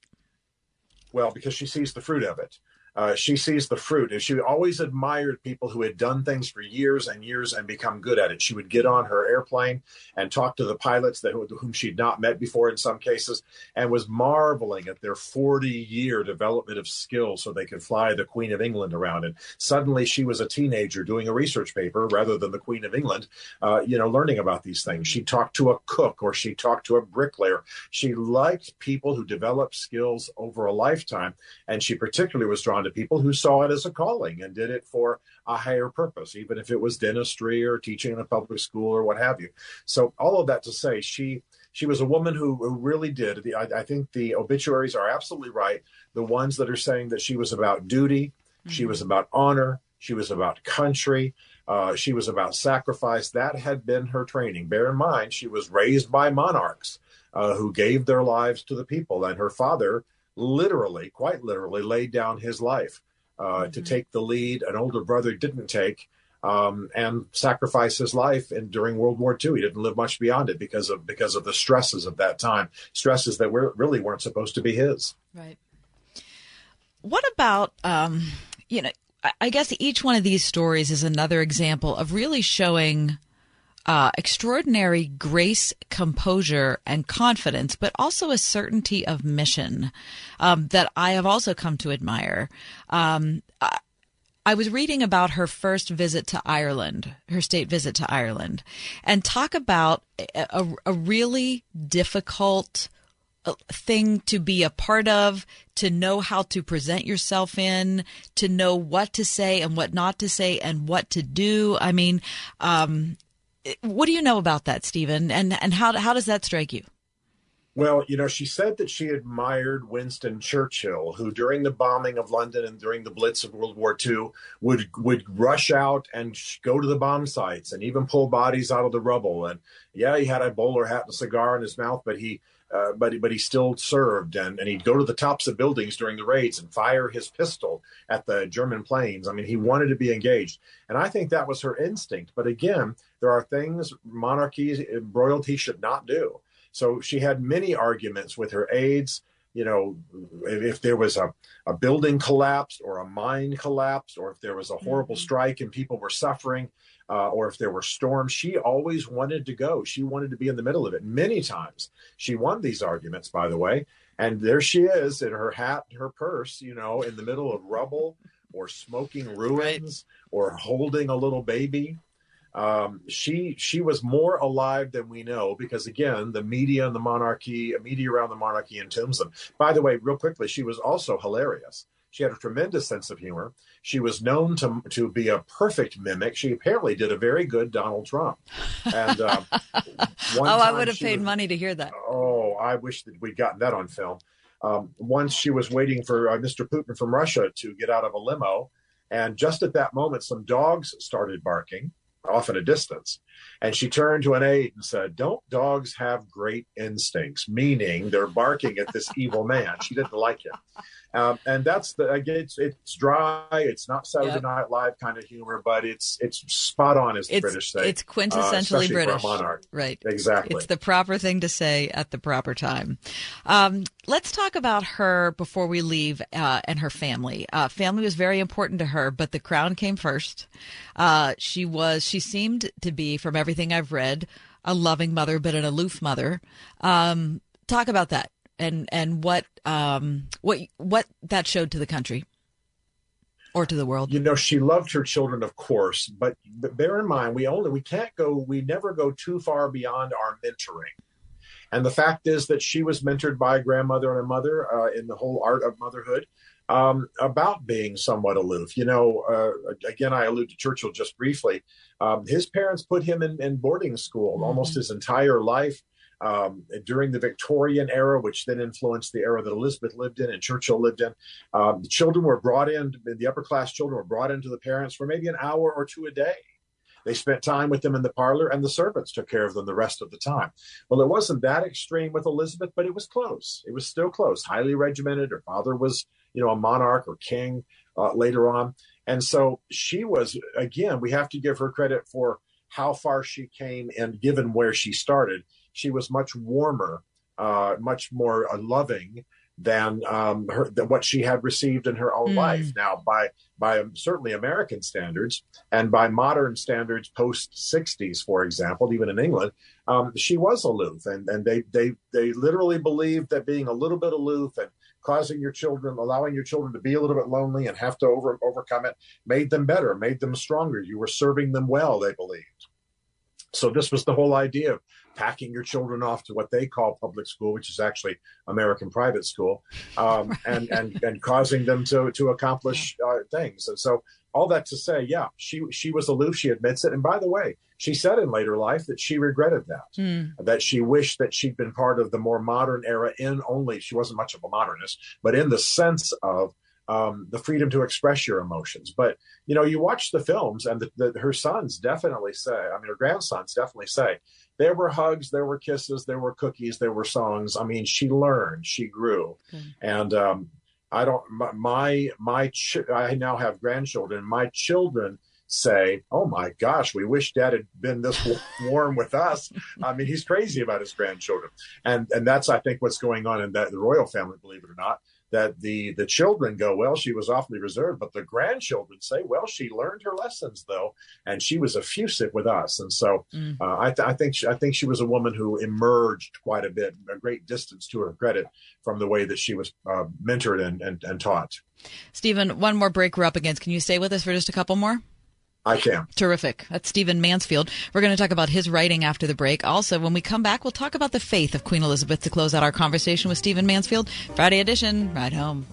Well, because she sees the fruit of it. Uh, she sees the fruit. And she always admired people who had done things for years and years and become good at it. She would get on her airplane and talk to the pilots that whom she'd not met before in some cases, and was marveling at their 40 year development of skills so they could fly the Queen of England around. And suddenly she was a teenager doing a research paper rather than the Queen of England, uh, you know, learning about these things. She talked to a cook or she talked to a bricklayer. She liked people who developed skills over a lifetime, and she particularly was drawn to people who saw it as a calling and did it for a higher purpose, even if it was dentistry or teaching in a public school or what have you. So all of that to say, she she was a woman who, who really did. The, I, I, think the obituaries are absolutely right. The ones that are saying that she was about duty, mm-hmm. she was about honor, she was about country, uh, she was about sacrifice. That had been her training. Bear in mind, she was raised by monarchs uh, who gave their lives to the people, and her father literally, quite literally, laid down his life uh, mm-hmm. to take the lead an older brother didn't take. Um, and sacrifice his life and during World War II. He didn't live much beyond it because of because of the stresses of that time, stresses that were, really weren't supposed to be his. Right. What about um, you know? I guess each one of these stories is another example of really showing uh, extraordinary grace, composure, and confidence, but also a certainty of mission um, that I have also come to admire. Um, I, was reading about her first visit to Ireland, her state visit to Ireland, and talk about a, a really difficult uh, thing to be a part of, to know how to present yourself in, to know what to say and what not to say and what to do. I mean, um, what do you know about that, Stephen? And and how how does that strike you? Well, you know, she said that she admired Winston Churchill, who during the bombing of London and during the Blitz of World War II would would rush out and go to the bomb sites and even pull bodies out of the rubble. And yeah, he had a bowler hat and a cigar in his mouth, but he uh, but but he still served, and, and he'd go to the tops of buildings during the raids and fire his pistol at the German planes. I mean, he wanted to be engaged, and I think that was her instinct. But again, there are things monarchy royalty should not do. So she had many arguments with her aides. You know, if there was a, a building collapsed or a mine collapsed, or if there was a horrible mm-hmm. strike and people were suffering, uh, or if there were storms, she always wanted to go. She wanted to be in the middle of it. Many times she won these arguments, by the way. And there she is in her hat, her purse, you know, in the middle of rubble or smoking ruins right. or holding a little baby. Um, she she was more alive than we know because again, the media and the monarchy, a media around the monarchy entombs them. By the way, real quickly, she was also hilarious. She had a tremendous sense of humor. She was known to to be a perfect mimic. She apparently did a very good Donald Trump. And uh, oh, I would have paid was, money to hear that. Oh, I wish that we'd gotten that on film. Um, once she was waiting for uh, Mr. Putin from Russia to get out of a limo, and just at that moment, some dogs started barking off at a distance. And she turned to an aide and said, Don't dogs have great instincts? Meaning they're barking at this evil man. She didn't like him. Um, and that's the again, it's it's dry. It's not Saturday yep. Night Live kind of humor, but it's it's spot on, as the it's, British say. It's quintessentially uh, British, monarch. right? Exactly. It's the proper thing to say at the proper time. Um, let's talk about her before we leave uh, and her family. Uh, family was very important to her, but the crown came first. Uh, she was she seemed to be, from everything I've read, a loving mother, but an aloof mother. Um, talk about that and and what um what what that showed to the country or to the world. You know, she loved her children, of course, but, but bear in mind, we only we can't go, we never go too far beyond our mentoring. And the fact is that she was mentored by a grandmother and a mother uh, in the whole art of motherhood um, about being somewhat aloof. You know, uh, again, I allude to Churchill just briefly. Um, his parents put him in, in boarding school mm-hmm. almost his entire life um, during the Victorian era, which then influenced the era that Elizabeth lived in and Churchill lived in. Um, the children were brought in, the upper class children were brought into the parents for maybe an hour or two a day. They spent time with them in the parlor, and the servants took care of them the rest of the time. Well, it wasn't that extreme with Elizabeth, but it was close. It was still close, highly regimented. Her father was, you know, a monarch or king uh, later on. And so she was, again, we have to give her credit for how far she came and given where she started she was much warmer, uh, much more uh, loving than um, her, than what she had received in her own Mm. life. Now, by by certainly American standards and by modern standards, post '60s, for example, even in England, um, she was aloof, and and they they they literally believed that being a little bit aloof and causing your children, allowing your children to be a little bit lonely and have to over overcome it, made them better, made them stronger. You were serving them well, they believed. So this was the whole idea of packing your children off to what they call public school, which is actually American private school, um, and and and causing them to to accomplish uh, things. And so all that to say, yeah, she she was aloof. She admits it. And by the way, she said in later life that she regretted that Mm. that she wished that she'd been part of the more modern era in only she wasn't much of a modernist but in the sense of um, the freedom to express your emotions but you know you watch the films and the, the, her sons definitely say i mean her grandsons definitely say there were hugs there were kisses there were cookies there were songs. I mean she learned she grew. And um, i don't my my, my ch- i now have grandchildren. My children say, "Oh my gosh, we wish Dad had been this warm with us." I mean, he's crazy about his grandchildren, and and that's I think what's going on in that the royal family, believe it or not. That the the children go, well, she was awfully reserved, but the grandchildren say, well, she learned her lessons though, and she was effusive with us, and so Mm. uh, I, th- I think she, I think she was a woman who emerged quite a bit, a great distance to her credit from the way that she was uh, mentored and, and and taught. Stephen, one more break we're up against. Can you stay with us for just a couple more? I can. Terrific. That's Stephen Mansfield. We're going to talk about his writing after the break. Also, when we come back, we'll talk about the faith of Queen Elizabeth to close out our conversation with Stephen Mansfield. Friday edition, Ride Home.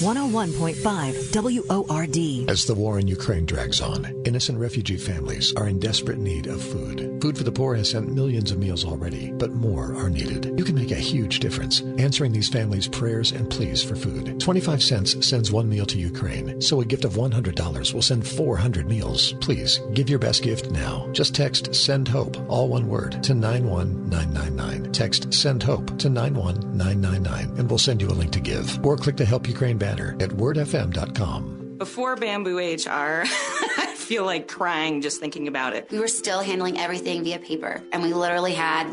One hundred one point five W O R D. As the war in Ukraine drags on, innocent refugee families are in desperate need of food. Food for the Poor has sent millions of meals already, but more are needed. You can make a huge difference answering these families' prayers and pleas for food. 25 cents sends one meal to Ukraine, so a gift of $100 will send 400 meals. Please give your best gift now. Just text SEND HOPE, all one word, to 91999. Text SEND HOPE to 91999 and we'll send you a link to give. Or click the Help Ukraine banner at wordfm.com. Before Bamboo HR, I feel like crying just thinking about it. We were still handling everything via paper, and we literally had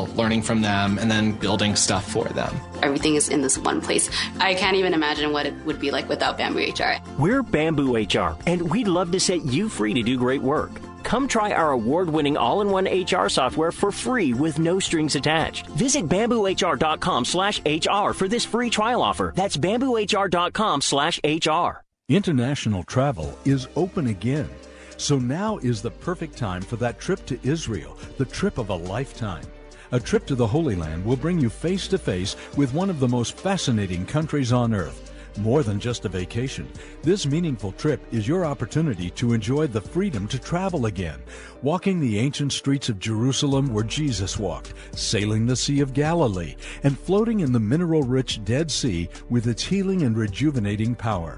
learning from them, and then building stuff for them. Everything is in this one place. I can't even imagine what it would be like without Bamboo HR. We're Bamboo HR, and we'd love to set you free to do great work. Come try our award winning all in one HR software for free with no strings attached. Visit bamboohr.com slash HR for this free trial offer. That's bamboohr.com slash HR. International travel is open again. So now is the perfect time for that trip to Israel, the trip of a lifetime. A trip to the Holy Land will bring you face to face with one of the most fascinating countries on earth. More than just a vacation, this meaningful trip is your opportunity to enjoy the freedom to travel again, walking the ancient streets of Jerusalem where Jesus walked, sailing the Sea of Galilee, and floating in the mineral rich Dead Sea with its healing and rejuvenating power.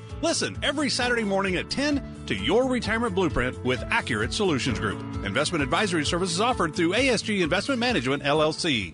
Listen every Saturday morning at 10 to Your Retirement Blueprint with Accurate Solutions Group. Investment advisory services offered through ASG Investment Management, LLC.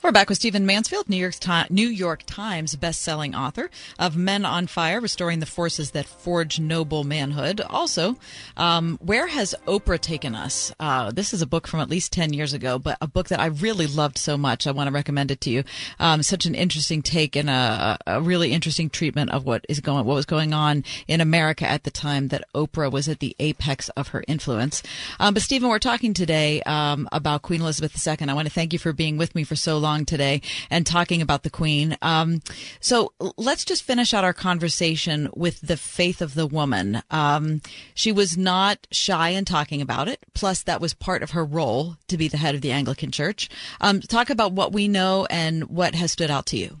We're back with Stephen Mansfield, New York, Times, New York Times best-selling author of Men on Fire: Restoring the Forces That Forge Noble Manhood. Also, um, Where Has Oprah Taken Us? Uh, this is a book from at least ten years ago, but a book that I really loved so much. I want to recommend it to you. Um, such an interesting take and a, a, really interesting treatment of what is going, what was going on in America at the time that Oprah was at the apex of her influence. Um, but Stephen, we're talking today um, about Queen Elizabeth II. I want to thank you for being with me for so long long today and talking about the Queen. Um, so let's just finish out our conversation with the faith of the woman. Um, she was not shy in talking about it. Plus, that was part of her role to be the head of the Anglican Church. Um, talk about what we know and what has stood out to you.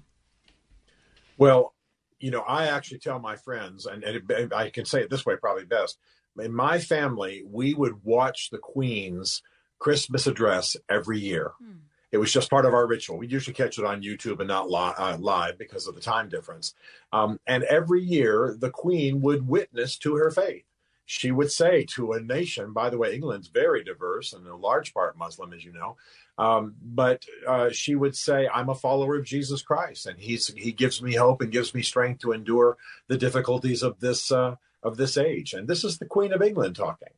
Well, you know, I actually tell my friends, and, and I can say it this way probably best. In my family, we would watch the Queen's Christmas address every year. Hmm. It was just part of our ritual. We usually catch it on YouTube and not li- uh, live because of the time difference. Um, and every year, the Queen would witness to her faith. She would say to a nation, by the way, England's very diverse and a large part Muslim, as you know. Um, but uh, she would say, "I'm a follower of Jesus Christ, and he's he gives me hope and gives me strength to endure the difficulties of this uh, of this age." And this is the Queen of England talking.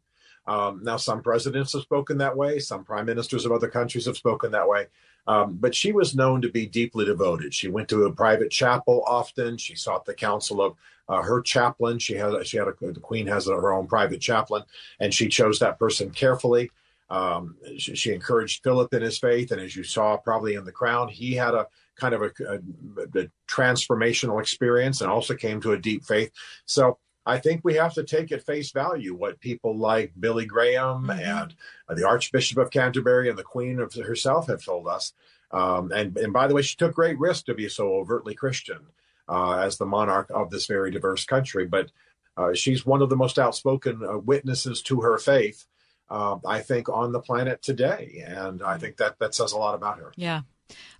Um, now, some presidents have spoken that way. Some prime ministers of other countries have spoken that way. Um, but she was known to be deeply devoted. She went to a private chapel often. She sought the counsel of uh, her chaplain. She had she had a, the queen has her own private chaplain, and she chose that person carefully. Um, she, she, encouraged Philip in his faith, and as you saw probably in the Crown, he had a kind of a, a, a transformational experience and also came to a deep faith. So I think we have to take at face value what people like Billy Graham mm-hmm. and uh, the Archbishop of Canterbury and the Queen of herself have told us. Um, and, and by the way, she took great risk to be so overtly Christian uh, as the monarch of this very diverse country. But uh, she's one of the most outspoken uh, witnesses to her faith, uh, I think, on the planet today. And I think that that says a lot about her. Yeah.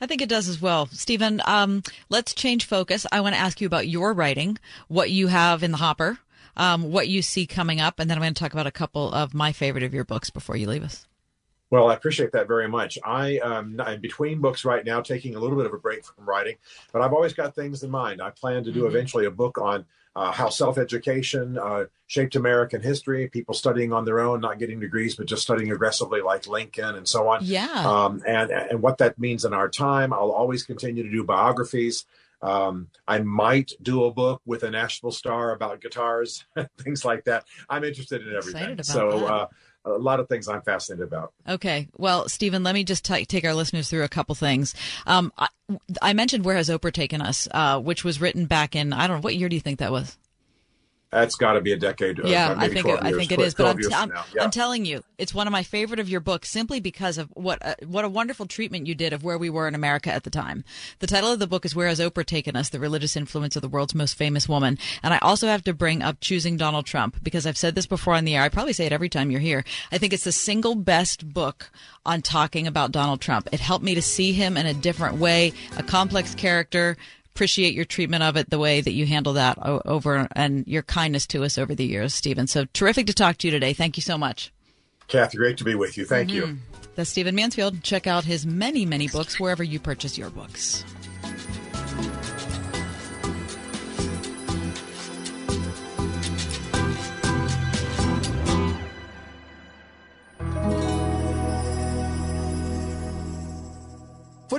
I think it does as well. Stephen, um, let's change focus. I want to ask you about your writing, what you have in the hopper, um, what you see coming up, and then I'm going to talk about a couple of my favorite of your books before you leave us. Well, I appreciate that very much. I am um, between books right now, taking a little bit of a break from writing, but I've always got things in mind. I plan to do mm-hmm. eventually a book on uh, how self education uh, shaped American history, people studying on their own, not getting degrees, but just studying aggressively, like Lincoln and so on. Yeah. Um, and, and what that means in our time. I'll always continue to do biographies. Um, I might do a book with a national star about guitars, things like that. I'm interested in everything. so, uh, a lot of things I'm fascinated about. Okay. Well, Stephen, let me just t- take our listeners through a couple things. Um, I, I, mentioned Where Has Oprah Taken Us, uh, which was written back in, I don't know, what year do you think that was? That's got to be a decade. Yeah, I think it, I think it is. But I'm, t- I'm, yeah. I'm, telling you, it's one of my favorite of your books simply because of what uh, what a wonderful treatment you did of where we were in America at the time. The title of the book is "Where Has Oprah Taken Us: The Religious Influence of the World's Most Famous Woman." And I also have to bring up choosing Donald Trump because I've said this before on the air. I probably say it every time you're here. I think it's the single best book on talking about Donald Trump. It helped me to see him in a different way, a complex character appreciate your treatment of it, the way that you handle that over and your kindness to us over the years, Stephen. So terrific to talk to you today. Thank you so much. Kathy, great to be with you. Thank mm-hmm. you. That's Stephen Mansfield. Check out his many, many books wherever you purchase your books.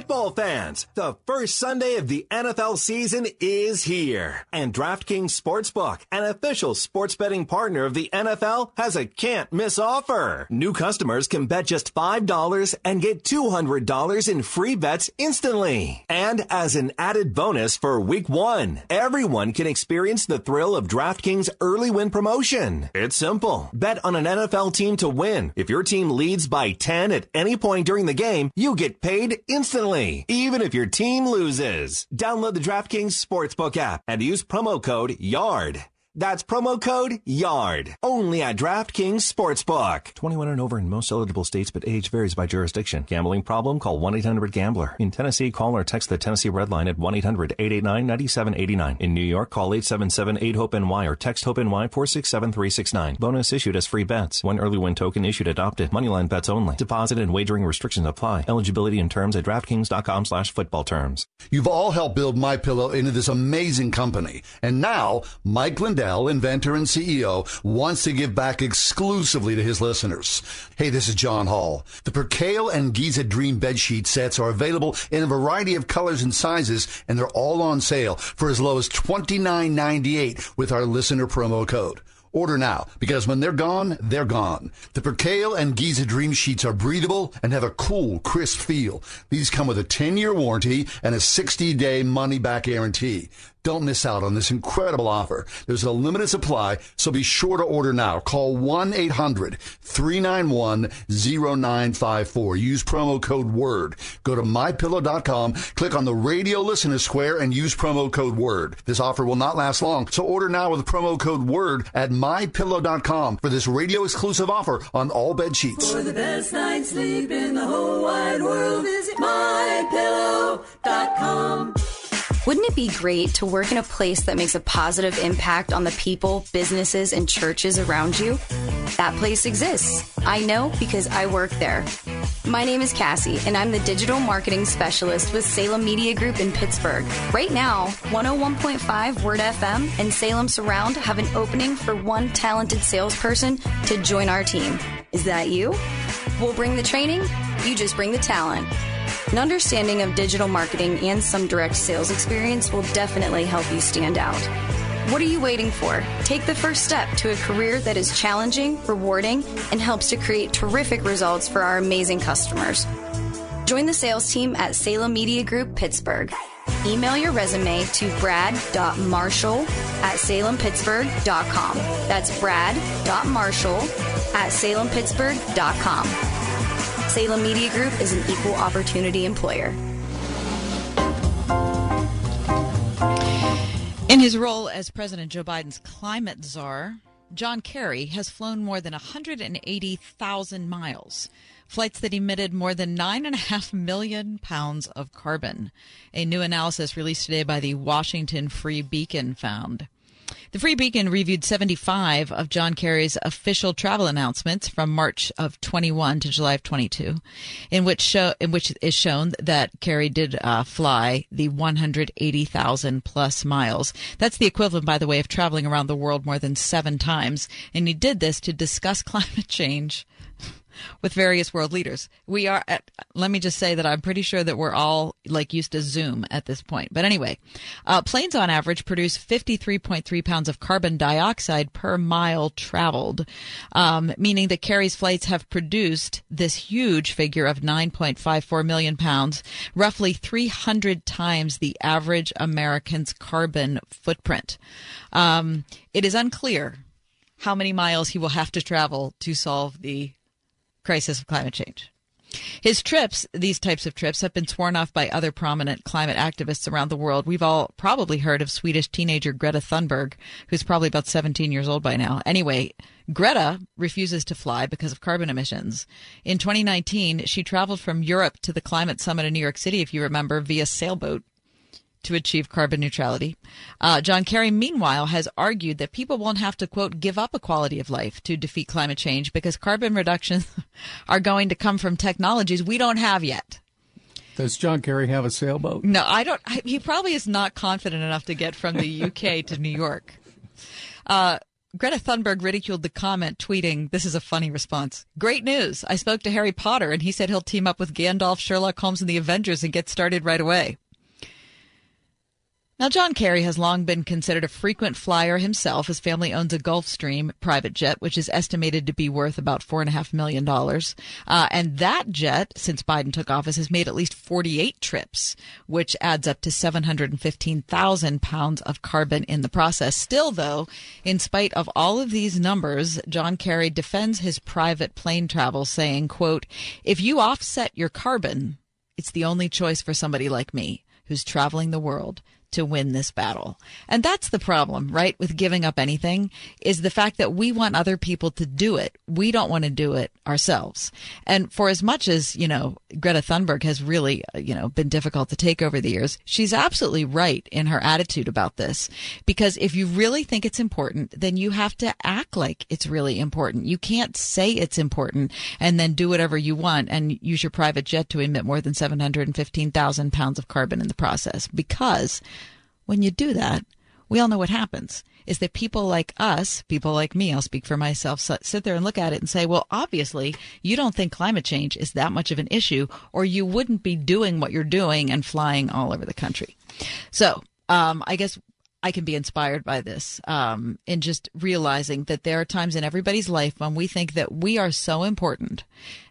Football fans, the first Sunday of the NFL season is here. And DraftKings Sportsbook, an official sports betting partner of the NFL, has a can't miss offer. New customers can bet just $5 and get $200 in free bets instantly. And as an added bonus for week one, everyone can experience the thrill of DraftKings early win promotion. It's simple. Bet on an NFL team to win. If your team leads by 10 at any point during the game, you get paid instantly even if your team loses. Download the DraftKings Sportsbook app and use promo code YARD. That's promo code YARD. Only at DraftKings Sportsbook. 21 and over in most eligible states, but age varies by jurisdiction. Gambling problem? Call 1-800-GAMBLER. In Tennessee, call or text the Tennessee Red Line at 1-800-889-9789. In New York, call 877-8-HOPE-NY or text HOPE-NY 467-369. Bonus issued as free bets. One early win token issued adopted. Moneyline bets only. Deposit and wagering restrictions apply. Eligibility and terms at DraftKings.com slash football terms. You've all helped build My Pillow into this amazing company. And now, Mike Lindell Inventor and CEO, wants to give back exclusively to his listeners. Hey, this is John Hall. The Percale and Giza Dream bed sheet sets are available in a variety of colors and sizes, and they're all on sale for as low as $29.98 with our listener promo code. Order now because when they're gone, they're gone. The Percale and Giza Dream Sheets are breathable and have a cool, crisp feel. These come with a 10 year warranty and a 60 day money back guarantee. Don't miss out on this incredible offer. There's a limited supply, so be sure to order now. Call 1-800-391-0954. Use promo code WORD. Go to mypillow.com, click on the radio listener square and use promo code WORD. This offer will not last long, so order now with promo code WORD at mypillow.com for this radio exclusive offer on all bed sheets. For the best night's sleep in the whole wide world, visit mypillow.com. Wouldn't it be great to work in a place that makes a positive impact on the people, businesses, and churches around you? That place exists. I know because I work there. My name is Cassie, and I'm the digital marketing specialist with Salem Media Group in Pittsburgh. Right now, 101.5 Word FM and Salem Surround have an opening for one talented salesperson to join our team. Is that you? We'll bring the training, you just bring the talent. An understanding of digital marketing and some direct sales experience will definitely help you stand out. What are you waiting for? Take the first step to a career that is challenging, rewarding, and helps to create terrific results for our amazing customers. Join the sales team at Salem Media Group Pittsburgh. Email your resume to brad.marshall at salempittsburgh.com. That's brad.marshall at salempittsburgh.com. Salem Media Group is an equal opportunity employer. In his role as President Joe Biden's climate czar, John Kerry has flown more than 180,000 miles, flights that emitted more than 9.5 million pounds of carbon. A new analysis released today by the Washington Free Beacon found. The Free Beacon reviewed 75 of John Kerry's official travel announcements from March of 21 to July of 22, in which show in which is shown that Kerry did uh, fly the 180,000 plus miles. That's the equivalent, by the way, of traveling around the world more than seven times, and he did this to discuss climate change with various world leaders. We are at, let me just say that I'm pretty sure that we're all like used to Zoom at this point. But anyway, uh, planes on average produce 53.3 pounds of carbon dioxide per mile traveled, um, meaning that Kerry's flights have produced this huge figure of 9.54 million pounds, roughly 300 times the average American's carbon footprint. Um, it is unclear how many miles he will have to travel to solve the crisis of climate change. His trips, these types of trips, have been sworn off by other prominent climate activists around the world. We've all probably heard of Swedish teenager Greta Thunberg, who's probably about 17 years old by now. Anyway, Greta refuses to fly because of carbon emissions. In 2019, she traveled from Europe to the climate summit in New York City, if you remember, via sailboat to achieve carbon neutrality. Uh, John Kerry, meanwhile, has argued that people won't have to, quote, give up a quality of life to defeat climate change because carbon reductions are going to come from technologies we don't have yet. Does John Kerry have a sailboat? No, I don't. I, he probably is not confident enough to get from the UK to New York. Uh, Greta Thunberg ridiculed the comment, tweeting, This is a funny response. Great news. I spoke to Harry Potter and he said he'll team up with Gandalf, Sherlock Holmes, and the Avengers and get started right away. Now, John Kerry has long been considered a frequent flyer himself. His family owns a Gulfstream private jet, which is estimated to be worth about $4.5 million. Uh, and that jet, since Biden took office, has made at least 48 trips, which adds up to 715,000 pounds of carbon in the process. Still, though, in spite of all of these numbers, John Kerry defends his private plane travel, saying, quote, if you offset your carbon, it's the only choice for somebody like me who's traveling the world to win this battle. And that's the problem, right? With giving up anything is the fact that we want other people to do it. We don't want to do it ourselves. And for as much as, you know, Greta Thunberg has really, uh, you know, been difficult to take over the years, she's absolutely right in her attitude about this. Because if you really think it's important, then you have to act like it's really important. You can't say it's important and then do whatever you want and use your private jet to emit more than 715,000 pounds of carbon in the process because when you do that, we all know what happens is that people like us, people like me, I'll speak for myself, sit there and look at it and say, well, obviously you don't think climate change is that much of an issue or you wouldn't be doing what you're doing and flying all over the country. So, um, I guess I can be inspired by this um, in just realizing that there are times in everybody's life when we think that we are so important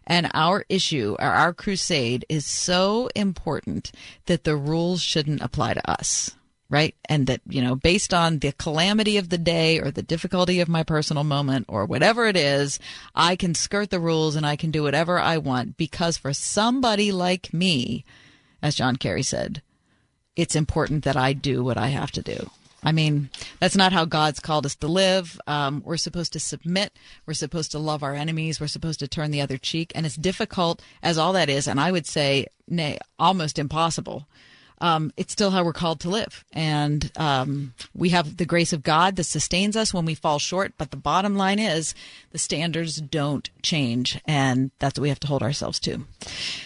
and our issue or our crusade is so important that the rules shouldn't apply to us right? And that, you know, based on the calamity of the day or the difficulty of my personal moment or whatever it is, I can skirt the rules and I can do whatever I want because for somebody like me, as John Kerry said, it's important that I do what I have to do. I mean, that's not how God's called us to live. Um, we're supposed to submit. We're supposed to love our enemies. We're supposed to turn the other cheek. And it's difficult as all that is. And I would say, nay, almost impossible um, it's still how we're called to live. And um, we have the grace of God that sustains us when we fall short. But the bottom line is the standards don't change. And that's what we have to hold ourselves to.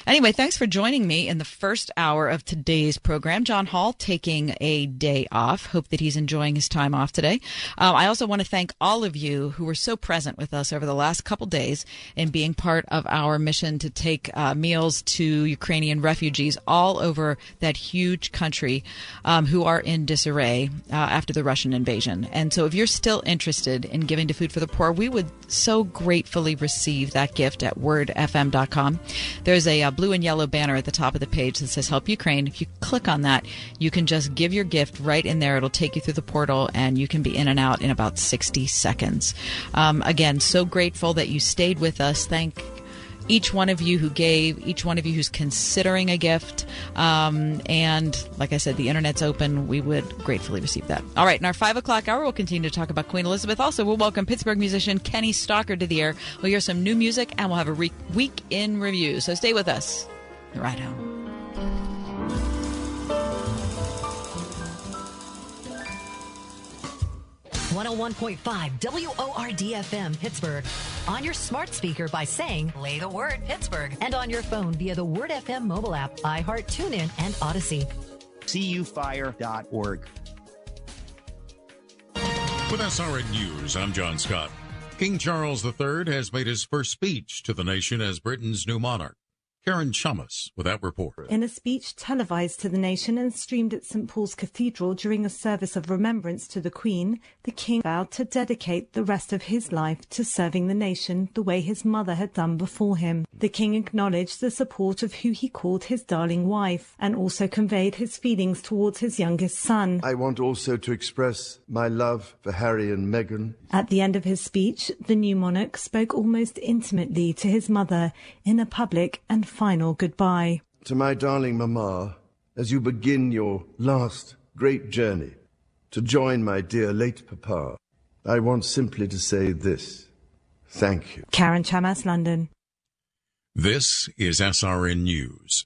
Anyway, thanks for joining me in the first hour of today's program. John Hall taking a day off. Hope that he's enjoying his time off today. Uh, I also want to thank all of you who were so present with us over the last couple days in being part of our mission to take uh, meals to Ukrainian refugees all over that huge huge country um, who are in disarray uh, after the Russian invasion. And so, if you're still interested in giving to Food for the Poor, we would so gratefully receive that gift at wordfm.com. There's a, a blue and yellow banner at the top of the page that says Help Ukraine. If you click on that, you can just give your gift right in there. It'll take you through the portal, and you can be in and out in about 60 seconds. Um, again, so grateful that you stayed with us. Thank each one of you who gave, each one of you who's considering a gift. Um, and like I said, the internet's open. We would gratefully receive that. All right, in our five o'clock hour, we'll continue to talk about Queen Elizabeth. Also, we'll welcome Pittsburgh musician Kenny Stockard to the air. We'll hear some new music and we'll have a re- week in review. So stay with us. Ride Home. 101.5 WORD Pittsburgh. On your smart speaker by saying, play the word Pittsburgh. And on your phone via the Word FM mobile app, iHeart, TuneIn, and Audacy. CUFire.org. With SRN News, I'm John Scott. King Charles III has made his first speech to the nation as Britain's new monarch. Karen Chamas with that report. In a speech televised to the nation and streamed at St Paul's Cathedral during a service of remembrance to the Queen, the King vowed to dedicate the rest of his life to serving the nation the way his mother had done before him. The King acknowledged the support of who he called his darling wife and also conveyed his feelings towards his youngest son. I want also to express my love for Harry and Meghan. At the end of his speech, the new monarch spoke almost intimately to his mother in a public and final goodbye. To my darling Mamma, as you begin your last great journey to join my dear late Papa, I want simply to say this. Thank you. Karen Chamas, London. This is SRN News.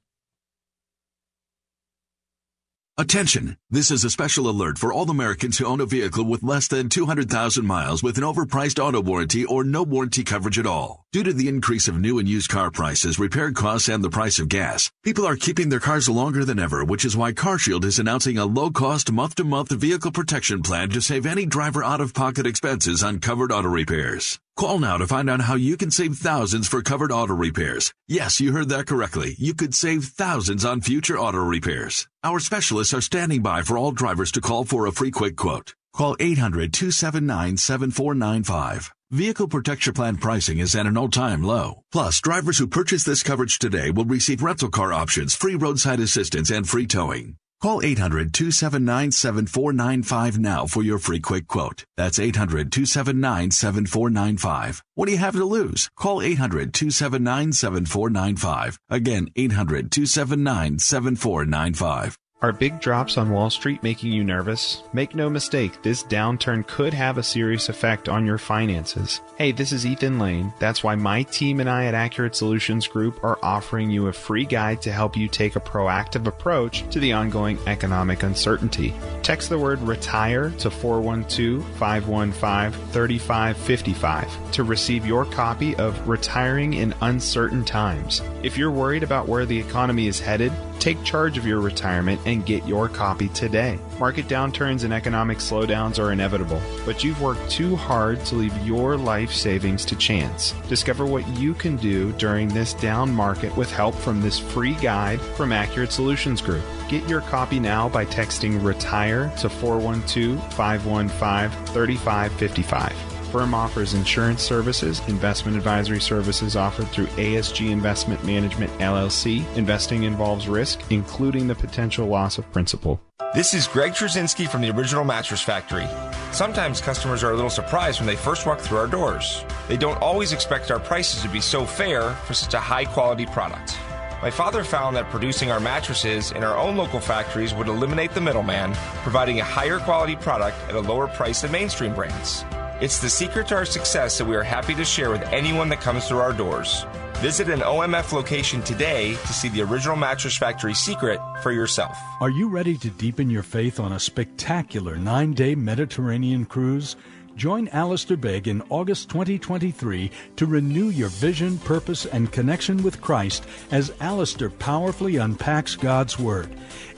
Attention! This is a special alert for all Americans who own a vehicle with less than 200,000 miles with an overpriced auto warranty or no warranty coverage at all. Due to the increase of new and used car prices, repair costs, and the price of gas, people are keeping their cars longer than ever, which is why CarShield is announcing a low-cost month-to-month vehicle protection plan to save any driver out-of-pocket expenses on covered auto repairs. Call now to find out how you can save thousands for covered auto repairs. Yes, you heard that correctly. You could save thousands on future auto repairs. Our specialists are standing by for all drivers to call for a free quick quote. Call 800-279-7495. Vehicle Protection Plan pricing is at an all-time low. Plus, drivers who purchase this coverage today will receive rental car options, free roadside assistance, and free towing. Call 800-279-7495 now for your free quick quote. That's 800-279-7495. What do you have to lose? Call 800-279-7495. Again, 800-279-7495. Are big drops on Wall Street making you nervous? Make no mistake, this downturn could have a serious effect on your finances. Hey, this is Ethan Lane. That's why my team and I at Accurate Solutions Group are offering you a free guide to help you take a proactive approach to the ongoing economic uncertainty. Text the word retire to 412 515 3555 to receive your copy of Retiring in Uncertain Times. If you're worried about where the economy is headed, take charge of your retirement and get your copy today. Market downturns and economic slowdowns are inevitable, but you've worked too hard to leave your life savings to chance. Discover what you can do during this down market with help from this free guide from Accurate Solutions Group. Get your copy now by texting RETIRE to 412 515 3555. Firm offers insurance services, investment advisory services offered through ASG Investment Management LLC. Investing involves risk, including the potential loss of principal. This is Greg Trzynski from the Original Mattress Factory. Sometimes customers are a little surprised when they first walk through our doors. They don't always expect our prices to be so fair for such a high quality product. My father found that producing our mattresses in our own local factories would eliminate the middleman, providing a higher quality product at a lower price than mainstream brands. It's the secret to our success that we are happy to share with anyone that comes through our doors. Visit an OMF location today to see the original Mattress Factory secret for yourself. Are you ready to deepen your faith on a spectacular nine day Mediterranean cruise? Join Alistair Begg in August 2023 to renew your vision, purpose, and connection with Christ as Alistair powerfully unpacks God's Word.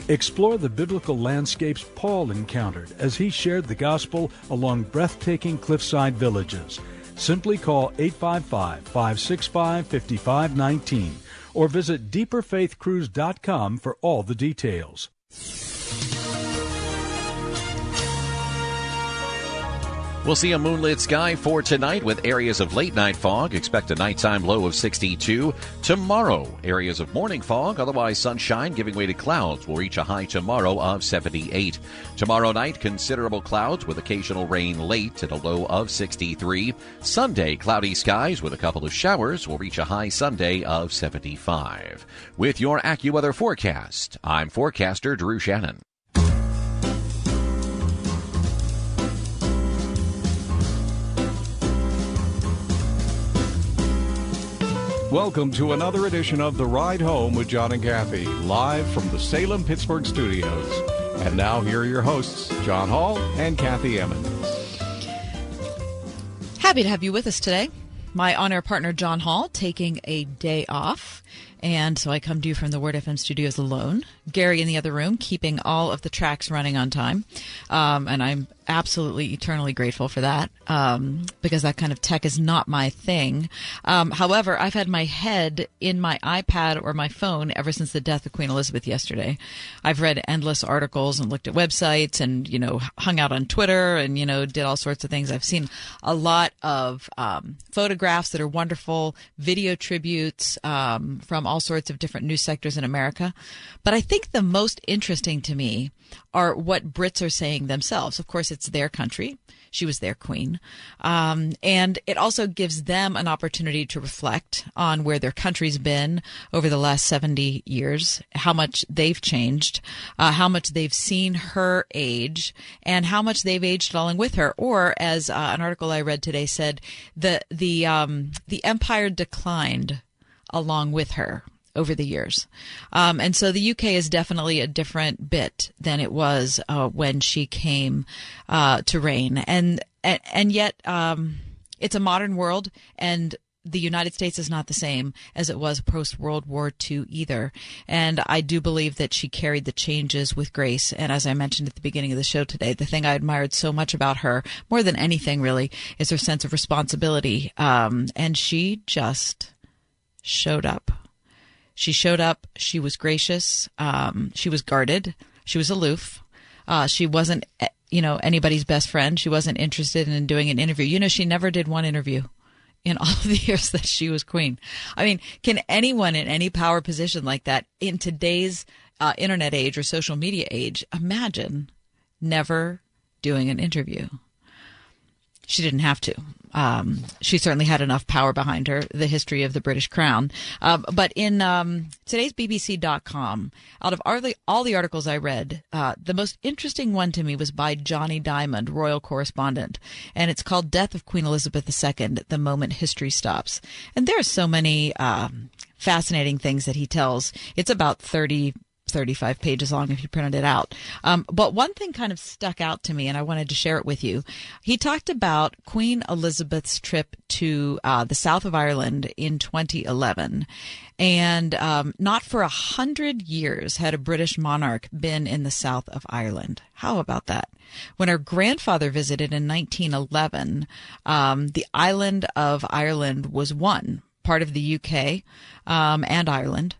Explore the biblical landscapes Paul encountered as he shared the gospel along breathtaking cliffside villages. Simply call 855 565 5519 or visit deeperfaithcruise.com for all the details. We'll see a moonlit sky for tonight with areas of late night fog. Expect a nighttime low of 62. Tomorrow, areas of morning fog, otherwise sunshine giving way to clouds will reach a high tomorrow of 78. Tomorrow night, considerable clouds with occasional rain late at a low of 63. Sunday, cloudy skies with a couple of showers will reach a high Sunday of 75. With your AccuWeather forecast, I'm forecaster Drew Shannon. Welcome to another edition of The Ride Home with John and Kathy, live from the Salem Pittsburgh studios. And now, here are your hosts, John Hall and Kathy Emmons. Happy to have you with us today. My on air partner, John Hall, taking a day off. And so I come to you from the Word FM studios alone. Gary in the other room, keeping all of the tracks running on time. Um, and I'm absolutely eternally grateful for that um, because that kind of tech is not my thing. Um, however, I've had my head in my iPad or my phone ever since the death of Queen Elizabeth yesterday. I've read endless articles and looked at websites and you know hung out on Twitter and you know did all sorts of things. I've seen a lot of um, photographs that are wonderful, video tributes um, from all sorts of different news sectors in America. But I think the most interesting to me are what Brits are saying themselves. Of course, it's their country. She was their queen. Um, and it also gives them an opportunity to reflect on where their country's been over the last 70 years, how much they've changed, uh, how much they've seen her age, and how much they've aged along with her. Or, as uh, an article I read today said, the, the, um, the empire declined along with her over the years. Um, and so the UK is definitely a different bit than it was uh, when she came uh, to reign. And, and, and yet, um, it's a modern world and the United States is not the same as it was post World War II either. And I do believe that she carried the changes with grace. And as I mentioned at the beginning of the show today, the thing I admired so much about her, more than anything really, is her sense of responsibility. Um, and she just showed up. She showed up. She was gracious. Um, she was guarded. She was aloof. Uh, she wasn't, eh, you know, anybody's best friend. She wasn't interested in doing an interview. You know, she never did one interview in all of the years that she was queen. I mean, can anyone in any power position like that in today's uh, internet age or social media age imagine never doing an interview? She didn't have to. Um, she certainly had enough power behind her, the history of the British crown. Um, but in um, today's BBC.com, out of all the, all the articles I read, uh, the most interesting one to me was by Jonny Dymond, royal correspondent. And it's called Death of Queen Elizabeth II, The Moment History Stops. And there are so many um, fascinating things that he tells. It's about 30 35 pages long if you printed it out. Um, but one thing kind of stuck out to me, and I wanted to share it with you. He talked about Queen Elizabeth's trip to uh, the south of Ireland in 2011. And um, not for a hundred years had a British monarch been in the south of Ireland. How about that? When her grandfather visited in 1911, um, the island of Ireland was one part of the UK um, and Ireland.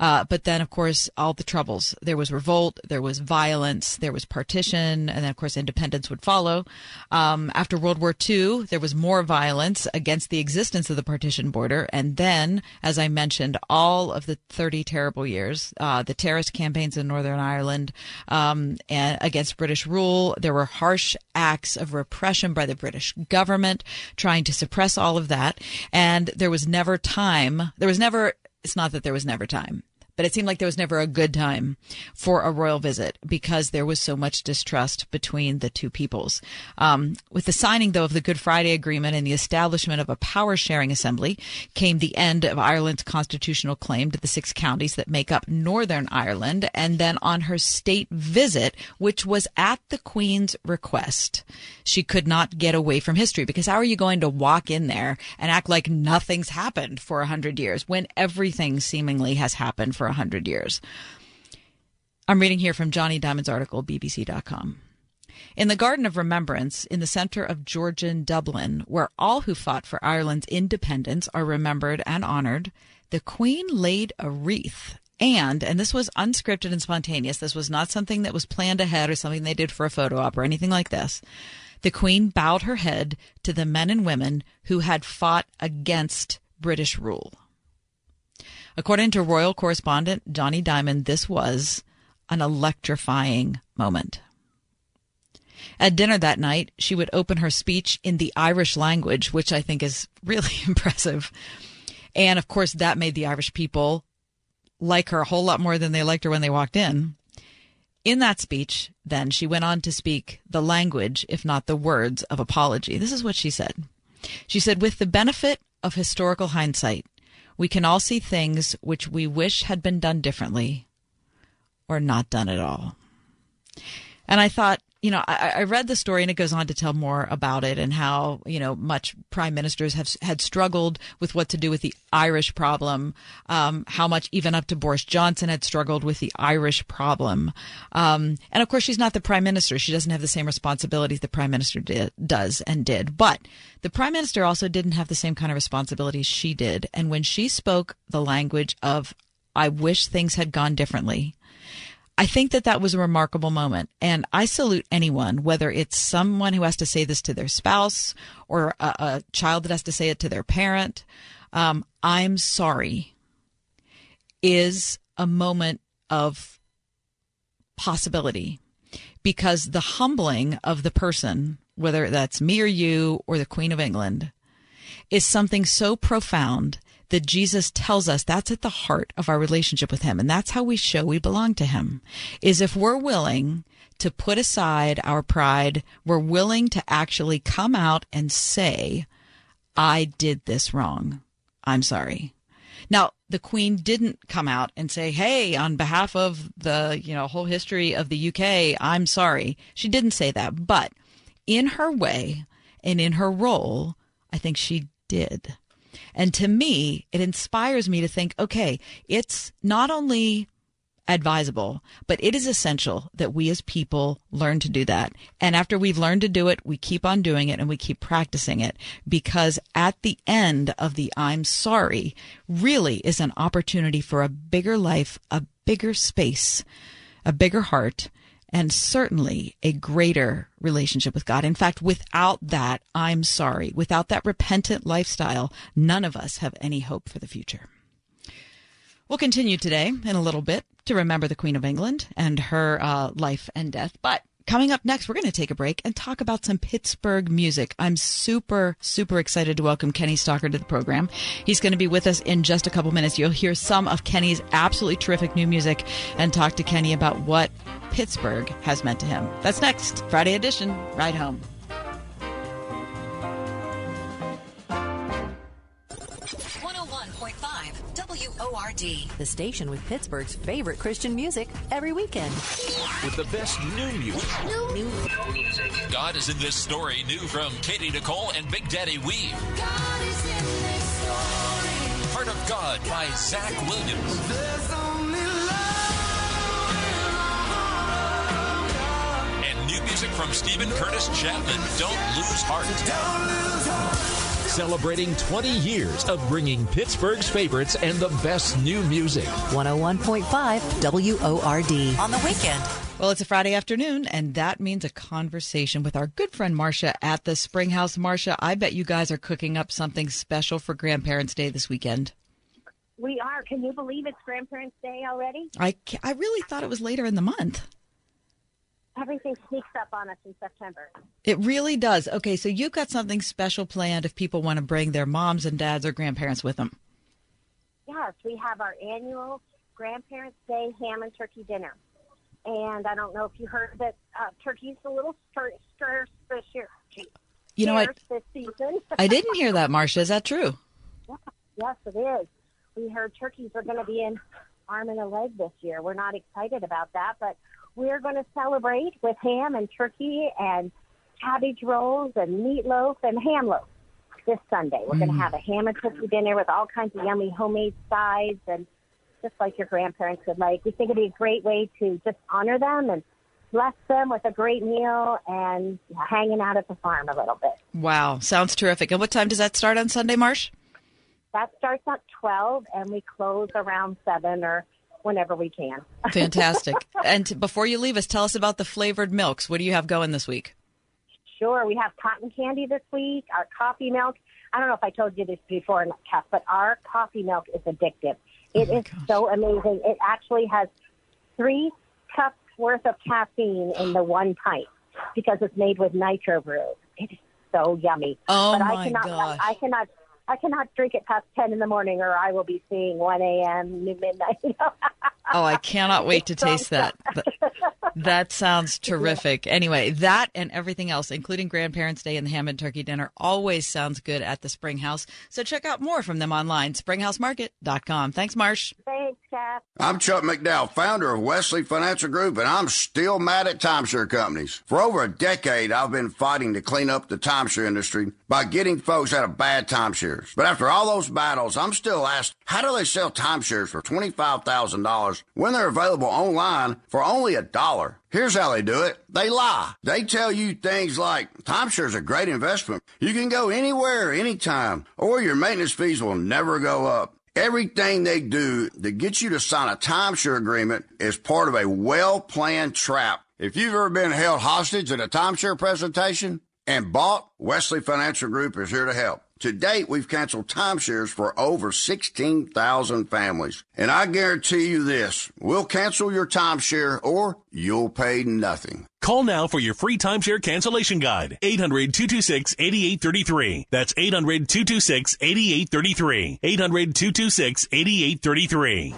Uh, but then, of course, all the troubles. There was revolt, there was violence, there was partition, and then, of course, independence would follow. Um, after World War II, there was more violence against the existence of the partition border. And then, as I mentioned, all of the 30 terrible years, uh, the terrorist campaigns in Northern Ireland um, and against British rule, there were harsh acts of repression by the British government trying to suppress all of that. And there was never time, there was never it's not that there was never time it seemed like there was never a good time for a royal visit because there was so much distrust between the two peoples. Um, with the signing, though, of the Good Friday Agreement and the establishment of a power sharing assembly came the end of Ireland's constitutional claim to the six counties that make up Northern Ireland. And then on her state visit, which was at the Queen's request, she could not get away from history because how are you going to walk in there and act like nothing's happened for a hundred years when everything seemingly has happened for a hundred years? I'm reading here from Jonny Dymond's article, BBC.com. In the Garden of Remembrance, in the centre of Georgian Dublin, where all who fought for Ireland's independence are remembered and honoured, the Queen laid a wreath and, and this was unscripted and spontaneous. This was not something that was planned ahead or something they did for a photo op or anything like this. The Queen bowed her head to the men and women who had fought against British rule. According to royal correspondent Jonny Dymond, this was an electrifying moment. At dinner that night, she would open her speech in the Irish language, which I think is really impressive. And of course, that made the Irish people like her a whole lot more than they liked her when they walked in. In that speech, then, she went on to speak the language, if not the words, of apology. This is what she said. She said, With the benefit of historical hindsight, we can all see things which we wish had been done differently or not done at all. And I thought, you know, I, I, read the story and it goes on to tell more about it and how, you know, much prime ministers have had struggled with what to do with the Irish problem, um, how much even up to Boris Johnson had struggled with the Irish problem. Um, and of course, she's not the prime minister. She doesn't have the same responsibilities the prime minister did, does and did. But the prime minister also didn't have the same kind of responsibilities she did. And when she spoke the language of, I wish things had gone differently, I think that that was a remarkable moment. And I salute anyone, whether it's someone who has to say this to their spouse or a, a child that has to say it to their parent. Um, I'm sorry is a moment of possibility because the humbling of the person, whether that's me or you or the Queen of England, is something so profound that Jesus tells us that's at the heart of our relationship with him. And that's how we show we belong to him is if we're willing to put aside our pride, we're willing to actually come out and say, I did this wrong. I'm sorry. Now, the queen didn't come out and say, "Hey, on behalf of the, you know, whole history of the UK, I'm sorry." She didn't say that, but in her way and in her role, I think she did. And to me, it inspires me to think, okay, it's not only advisable, but it is essential that we as people learn to do that. And after we've learned to do it, we keep on doing it and we keep practicing it because at the end of the I'm sorry really is an opportunity for a bigger life, a bigger space, a bigger heart, and certainly a greater relationship with God. In fact, without that, I'm sorry, without that repentant lifestyle, none of us have any hope for the future. We'll continue today in a little bit to remember the Queen of England and her uh, life and death. But Coming up next, we're going to take a break and talk about some Pittsburgh music. I'm super, super excited to welcome Kenny Stockard to the program. He's going to be with us in just a couple minutes. You'll hear some of Kenny's absolutely terrific new music and talk to Kenny about what Pittsburgh has meant to him. That's next, Friday edition, Ride Home. WORD, the station with Pittsburgh's favorite Christian music every weekend. With the best new music. New, new music. God is in this story, new from Katy Nichole and Big Daddy Weave. Heart of God by Zach Williams. And new music from Steven Curtis Chapman, Don't Lose Heart. Don't lose heart celebrating 20 years of bringing Pittsburgh's favorites and the best new music. 101.5 WORD. On the weekend. Well, it's a Friday afternoon, and that means a conversation with our good friend Marcia at the Spring House. Marcia, I bet you guys are cooking up something special for Grandparents' Day this weekend. We are. Can you believe it's Grandparents' Day already? I, I really thought it was later in the month everything sneaks up on us in September. It really does. Okay, so you've got something special planned if people want to bring their moms and dads or grandparents with them. Yes, we have our annual Grandparents' Day ham and turkey dinner. And I don't know if you heard that uh, turkey's a little scarce this year. You know what? This season. I didn't hear that, Marcia. Is that true? Yeah, yes, it is. We heard turkeys are going to be in arm and a leg this year. We're not excited about that, but we're going to celebrate with ham and turkey and cabbage rolls and meatloaf and ham loaf this Sunday. We're mm. going to have a ham and turkey dinner with all kinds of yummy homemade sides and just like your grandparents would like. We think it'd be a great way to just honor them and bless them with a great meal and hanging out at the farm a little bit. Wow, sounds terrific. And what time does that start on Sunday, Marsh? That starts at 12 and we close around 7 or whenever we can. Fantastic. and before you leave us, tell us about the flavored milks. What do you have going this week? Sure. We have cotton candy this week, our coffee milk. I don't know if I told you this before, Kath, but our coffee milk is addictive. Oh it oh is gosh. so amazing. It actually has three cups worth of caffeine in the one pint because it's made with nitro brew. It is so yummy. Oh but my I cannot, gosh. I cannot I cannot drink it past 10 in the morning or I will be seeing 1 a.m. midnight. oh, I cannot wait to taste that. That sounds terrific. Anyway, that and everything else, including Grandparents' Day and the ham and turkey dinner, always sounds good at the Spring House. So check out more from them online, springhousemarket.com. Thanks, Marsh. Thanks, Kath. I'm Chuck McDowell, founder of Wesley Financial Group, and I'm still mad at timeshare companies. For over a decade, I've been fighting to clean up the timeshare industry by getting folks out of bad timeshares. But after all those battles, I'm still asked, how do they sell timeshares for $25,000 when they're available online for only a dollar? Here's how they do it. They lie. They tell you things like timeshare's are a great investment. You can go anywhere, anytime, or your maintenance fees will never go up. Everything they do to get you to sign a timeshare agreement is part of a well-planned trap. If you've ever been held hostage at a timeshare presentation, and bought, Wesley Financial Group is here to help. To date, we've canceled timeshares for over 16,000 families. And I guarantee you this, we'll cancel your timeshare or you'll pay nothing. Call now for your free timeshare cancellation guide. 800-226-8833. That's 800-226-8833. 800-226-8833.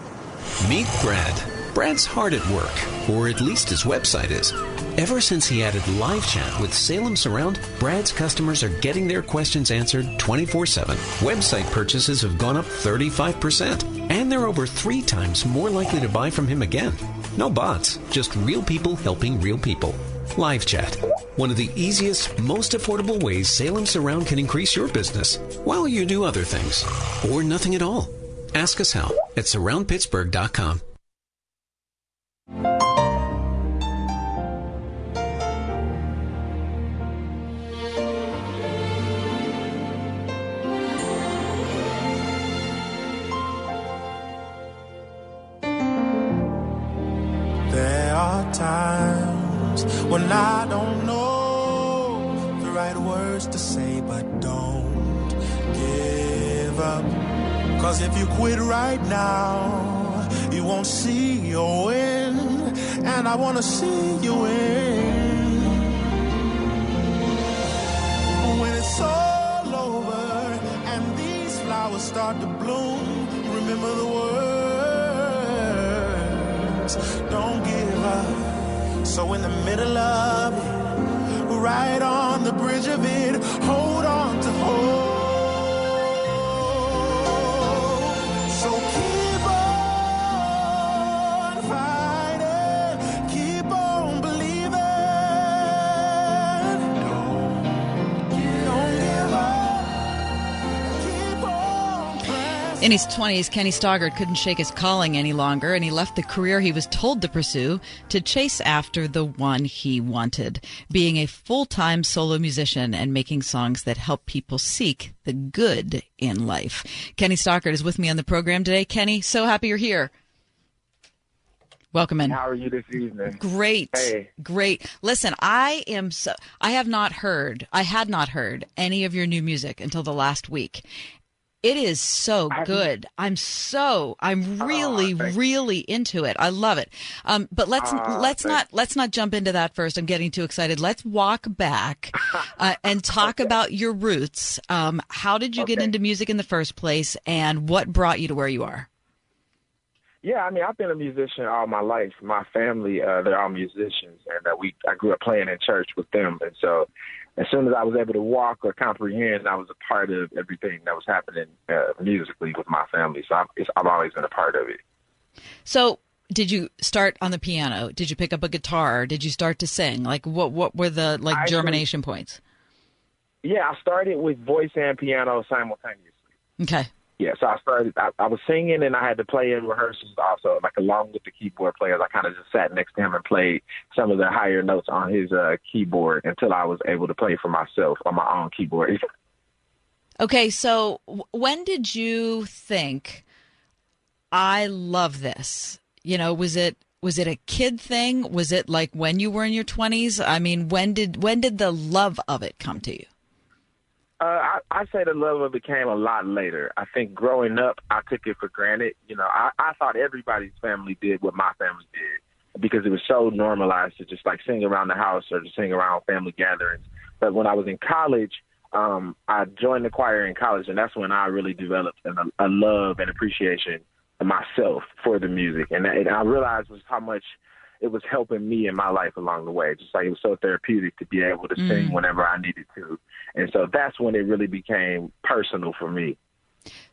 Meet Brad. Brad's hard at work, or at least his website is. Ever since he added live chat with Salem Surround, Brad's customers are getting their questions answered 24 7. Website purchases have gone up 35%, and they're over three times more likely to buy from him again. No bots, just real people helping real people. Live chat. One of the easiest, most affordable ways Salem Surround can increase your business while you do other things. Or nothing at all. Ask us how at surroundpittsburgh.com. And I don't know the right words to say, but don't give up. Cause if you quit right now, you won't see your win. And I wanna see you win. When it's all over and these flowers start to bloom, remember the words. Don't give up. So in the middle of it, right on the bridge of it, hold on to hope. In his 20s, Kenny Stockard couldn't shake his calling any longer, and he left the career he was told to pursue to chase after the one he wanted being a full time solo musician and making songs that help people seek the good in life. Kenny Stockard is with me on the program today. Kenny, so happy you're here. Welcome in. How are you this evening? Great. Hey. Great. Listen, I am so I have not heard I had not heard any of your new music until the last week. It is so good. I'm so I'm really really into it. I love it. Um, but let's Ah, let's not let's not jump into that first. I'm getting too excited. Let's walk back uh, and talk about your roots. Um, how did you get into music in the first place, and what brought you to where you are? Yeah, I mean, I've been a musician all my life. My family, uh, they're all musicians, and uh, we I grew up playing in church with them. And so, as soon as I was able to walk or comprehend, I was a part of everything that was happening uh, musically with my family. So I've, it's, I've always been a part of it. So, did you start on the piano? Did you pick up a guitar? Did you start to sing? Like, what what were the like I germination points? Yeah, I started with voice and piano simultaneously. Okay. Yeah, so I started. I, I was singing, and I had to play in rehearsals also, like along with the keyboard players. I kind of just sat next to him and played some of the higher notes on his uh, keyboard until I was able to play for myself on my own keyboard. Okay, so when did you think I love this? You know, was it was it a kid thing? Was it like when you were in your 20s? I mean, when did when did the love of it come to you? Uh, I, I say the love of it came a lot later. I think growing up, I took it for granted. You know, I, I thought everybody's family did what my family did because it was so normalized to just like sing around the house or to sing around family gatherings. But when I was in college, um, I joined the choir in college, and that's when I really developed a, a love and appreciation myself for the music, and, and I realized was how much it was helping me in my life along the way. Just like it was so therapeutic to be able to sing Mm. whenever I needed to, and so that's when it really became personal for me.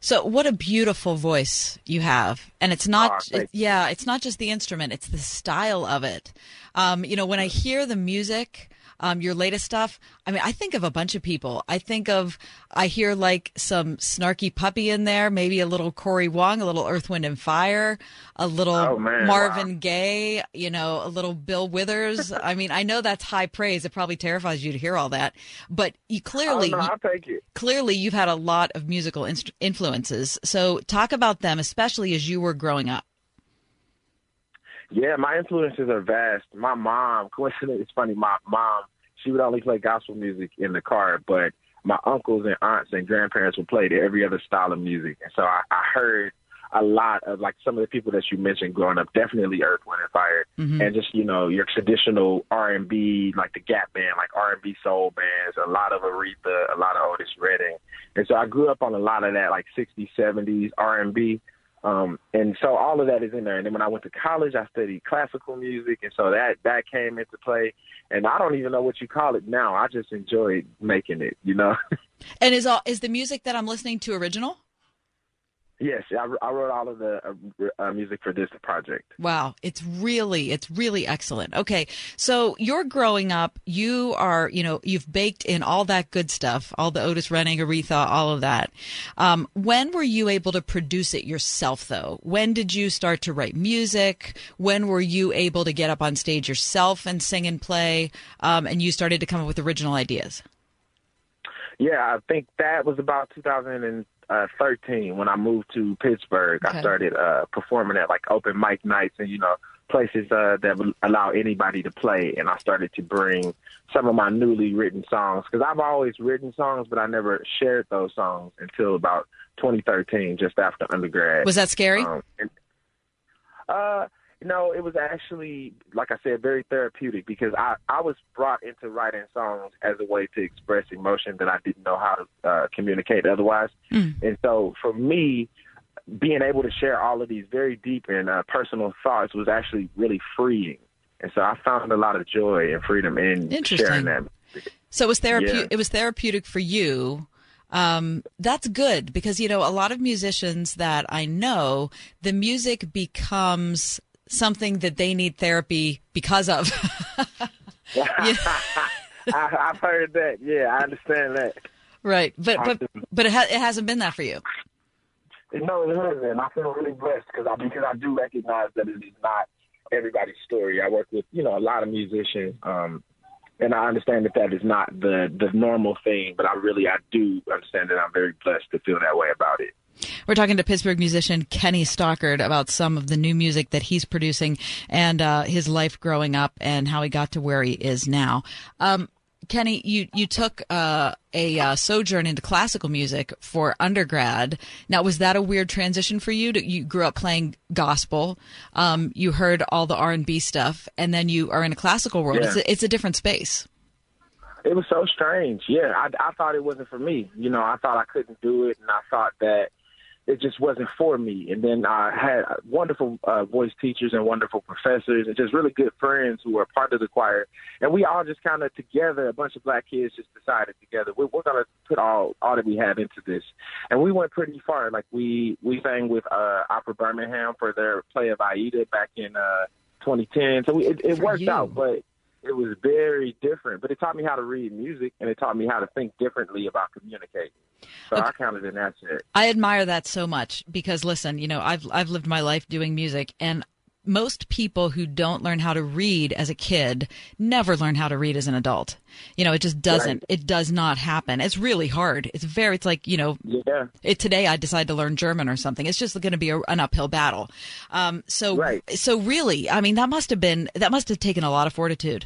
So, what a beautiful voice you have, and it's not, thank it- yeah, it's not just the instrument; it's the style of it. Um, you know, when I hear the music, um, your latest stuff, I mean, I think of a bunch of people. I think of, I hear like some snarky puppy in there, maybe a little Corey Wong, a little Earth, Wind and Fire, a little Oh, man, Marvin Gaye, you know, a little Bill Withers. I mean, I know that's high praise. It probably terrifies you to hear all that, but you clearly, oh, no, I'll take it. clearly you've had a lot of musical inst- influences. So talk about them, especially as you were growing up. Yeah, my influences are vast. My mom, coincidentally, it's funny. My mom, she would only play gospel music in the car, but my uncles and aunts and grandparents would play every other style of music, and so I, I heard a lot of like some of the people that you mentioned growing up. Definitely Earth, Wind, and Fire, Mhm. and just you know your traditional R and B, like the Gap Band, like R and B soul bands. A lot of Aretha, a lot of Otis Redding, and so I grew up on a lot of that, like 60s, 70s R and B. Um, and so all of that is in there. And then when I went to college, I studied classical music, and so that that came into play. And I don't even know what you call it now. I just enjoyed making it, you know. And is all is the music that I'm listening to original? Yes, I, I wrote all of the uh, uh, music for this project. Wow, it's really it's really excellent. Okay, so you're growing up, you are, you know, you've baked in all that good stuff, all the Otis Redding, Aretha, all of that. Um, when were you able to produce it yourself though? When did you start to write music? When were you able to get up on stage yourself and sing and play? Um, and you started to come up with original ideas? Yeah, I think that was about 2013 when I moved to Pittsburgh. Okay. I started uh, performing at like open mic nights and you know places uh, that would allow anybody to play. And I started to bring some of my newly written songs because I've always written songs, but I never shared those songs until about 2013, just after undergrad. Was that scary? Um, and, uh, Know, it was actually, like I said, very therapeutic because I I was brought into writing songs as a way to express emotion that I didn't know how to uh, communicate otherwise. Mm. And so for me, being able to share all of these very deep and uh, personal thoughts was actually really freeing. And so I found a lot of joy and freedom in sharing that. So it was therapeutic. Yeah. It was therapeutic for you. Um, that's good because you know a lot of musicians that I know, the music becomes something that they need therapy because of. I, I've heard that. Yeah, I understand that. right, but but but it, ha- it hasn't been that for you. No, it hasn't. I feel really blessed because I because I do recognize that it is not everybody's story. I work with you know a lot of musicians, um, and I understand that that is not the the normal thing. But I really I do understand that I'm very blessed to feel that way about it. We're talking to Pittsburgh musician Kenny Stockard about some of the new music that he's producing and uh, his life growing up and how he got to where he is now. Um, Kenny, you you took uh, a uh, sojourn into classical music for undergrad. Now, was that a weird transition for you? To, you grew up playing gospel, um, you heard all the R and B stuff, and then you are in a classical world. Yeah. It's, a, it's a different space. It was so strange. Yeah, I, I thought it wasn't for me. You know, I thought I couldn't do it, and I thought that it just wasn't for me. And then I had wonderful uh, voice teachers and wonderful professors, and just really good friends who were part of the choir. And we all just kind of together, a bunch of black kids, just decided together we're, we're going to put all all that we have into this. And we went pretty far. Like we we sang with uh, Opera Birmingham for their play of Aida back in uh, 2010. So we, it, it worked you. out, but it was very different. But it taught me how to read music, and it taught me how to think differently about communicating. So I counted in that shit. I admire that so much because listen, you know, I've I've lived my life doing music and most people who don't learn how to read as a kid never learn how to read as an adult. You know, it just doesn't it does not happen. It's really hard. It's very it's like, you know, Yeah. it, today I decide to learn German or something. It's just going to be a, an uphill battle. Um so Right. so really, I mean that must have been that must have taken a lot of fortitude.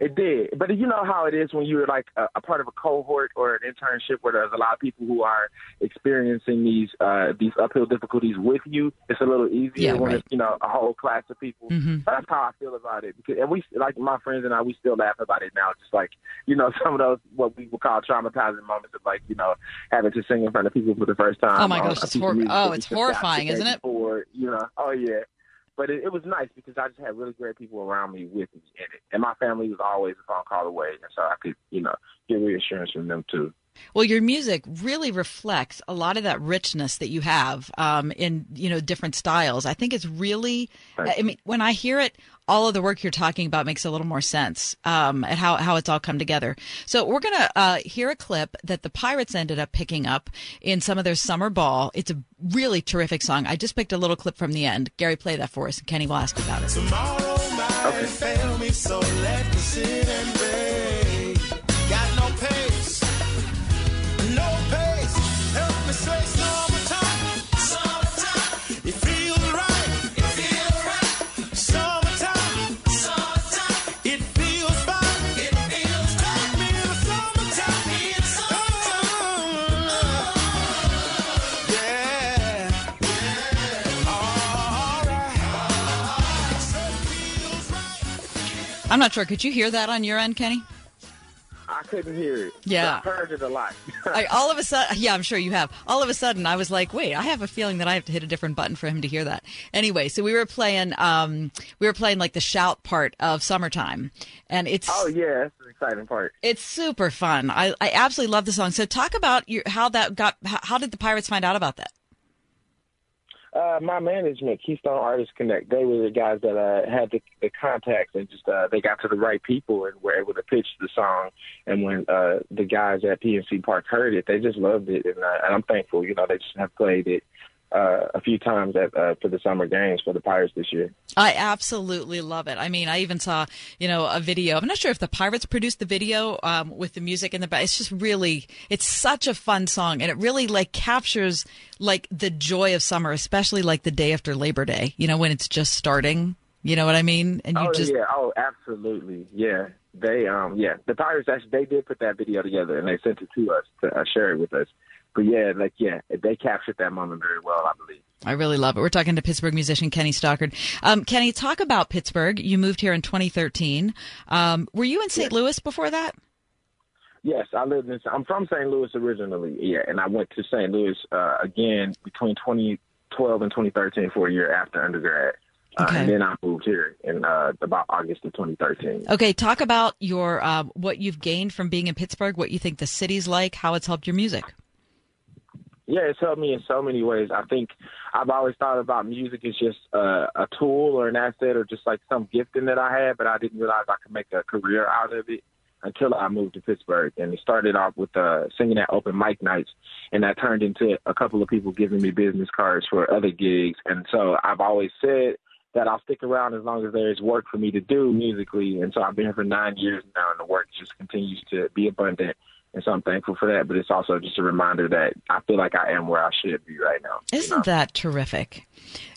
It did, but you know how it is when you're like a, a part of a cohort or an internship where there's a lot of people who are experiencing these uh, these uphill difficulties with you. It's a little easier Yeah, when right. it's you know a whole class of people. Mhm. That's how I feel about it. Because, and we like my friends and I, we still laugh about it now. Just like you know some of those what we would call traumatizing moments of like you know having to sing in front of people for the first time. Oh my gosh, it's hor- oh, it's horrifying, isn't it? Before, you know, oh yeah. But it, it was nice because I just had really great people around me with me in it, and my family was always a phone call away, and so I could, you know, get reassurance from them too. Well, your music really reflects a lot of that richness that you have um, in you know different styles. I think it's really. I mean, when I hear it, all of the work you're talking about makes a little more sense um, at how how it's all come together. So we're gonna uh, hear a clip that the Pirates ended up picking up in some of their summer ball. It's a really terrific song. I just picked a little clip from the end. Gary, play that for us, and Kenny will ask about it. Tomorrow might I'm not sure. Could you hear that on your end, Kenny? I couldn't hear it. Yeah. I heard it a lot. I, all of a sudden, yeah, I'm sure you have. All of a sudden, I was like, wait, I have a feeling that I have to hit a different button for him to hear that. Anyway, so we were playing, um, we were playing like the shout part of "Summertime," and it's oh yeah, that's the exciting part. it's super fun. I, I absolutely love the song. So talk about your how that got. How, how did the Pirates find out about that? Uh, my management, Keystone Artists Connect, they were the guys that uh, had the, the contacts and just uh, they got to the right people and were able to pitch the song. And when uh, the guys at PNC Park heard it, they just loved it, and, uh, and I'm thankful. You know, they just have played it uh, a few times at uh, for the summer games for the Pirates this year. I absolutely love it. I mean, I even saw, you know, a video. I'm not sure if the Pirates produced the video um, with the music in the back. It's just really, it's such a fun song, and it really like captures like the joy of summer, especially like the day after Labor Day. You know, when it's just starting. You know what I mean? And you oh just yeah, oh absolutely, yeah. They um yeah, the Pirates actually they did put that video together and they sent it to us to uh, share it with us. But yeah, like yeah, they captured that moment very well, I believe. I really love it. We're talking to Pittsburgh musician Kenny Stockard. Um, Kenny, talk about Pittsburgh. You moved here in 2013. Um, were you in St. Louis before that? Yes, I lived in. I'm from St. Louis originally. Yeah, and I went to St. Louis uh, again between 2012 and 2013 for a year after undergrad. Uh, and then I moved here in uh, about August of 2013. Okay, talk about your uh, what you've gained from being in Pittsburgh. What you think the city's like, how it's helped your music. Yeah, it's helped me in so many ways. I think I've always thought about music as just uh, a tool or an asset or just like some gifting that I had, but I didn't realize I could make a career out of it until I moved to Pittsburgh. And it started off with uh, singing at open mic nights, and that turned into a couple of people giving me business cards for other gigs. And so I've always said that I'll stick around as long as there's work for me to do musically. And so I've been here for nine years now, and the work just continues to be abundant. And so I'm thankful for that. But it's also just a reminder that I feel like I am where I should be right now. Isn't that terrific?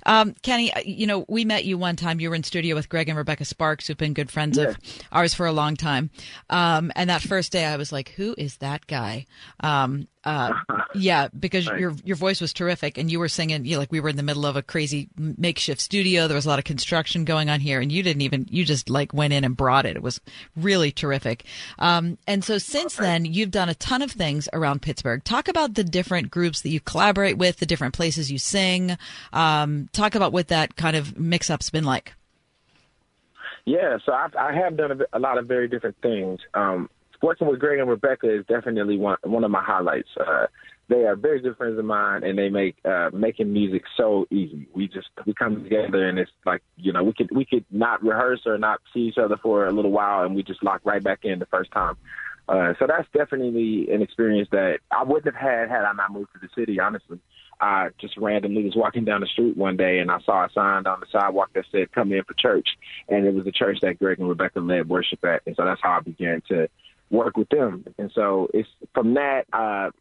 Um, Kenny, uh, you know, we met you one time. You were in studio with Greg and Rebecca Sparks, who've been good friends of ours for a long time. Um, and that first day, I was like, "Who is that guy?" Um, uh, yeah, because your your voice was terrific, and you were singing. You know, like we were in the middle of a crazy makeshift studio. There was a lot of construction going on here, and you didn't even you just like went in and brought it. It was really terrific. Um, and so since then, you've done a ton of things around Pittsburgh. Talk about the different groups that you collaborate with, the different places you sing. Um, talk about what that kind of mix up's been like. Yeah, so I've, I have done a, a lot of very different things. Um, working with Greg and Rebecca is definitely one one of my highlights. Uh, they are very good friends of mine, and they make uh, making music so easy. We just we come together, and it's like you know we could we could not rehearse or not see each other for a little while, and we just lock right back in the first time. Uh, so that's definitely an experience that I wouldn't have had had I not moved to the city. Honestly, I just randomly was walking down the street one day and I saw a sign on the sidewalk that said "Come in for church," and it was the church that Greg and Rebecca led worship at, and so that's how I began to work with them. And so it's from that uh,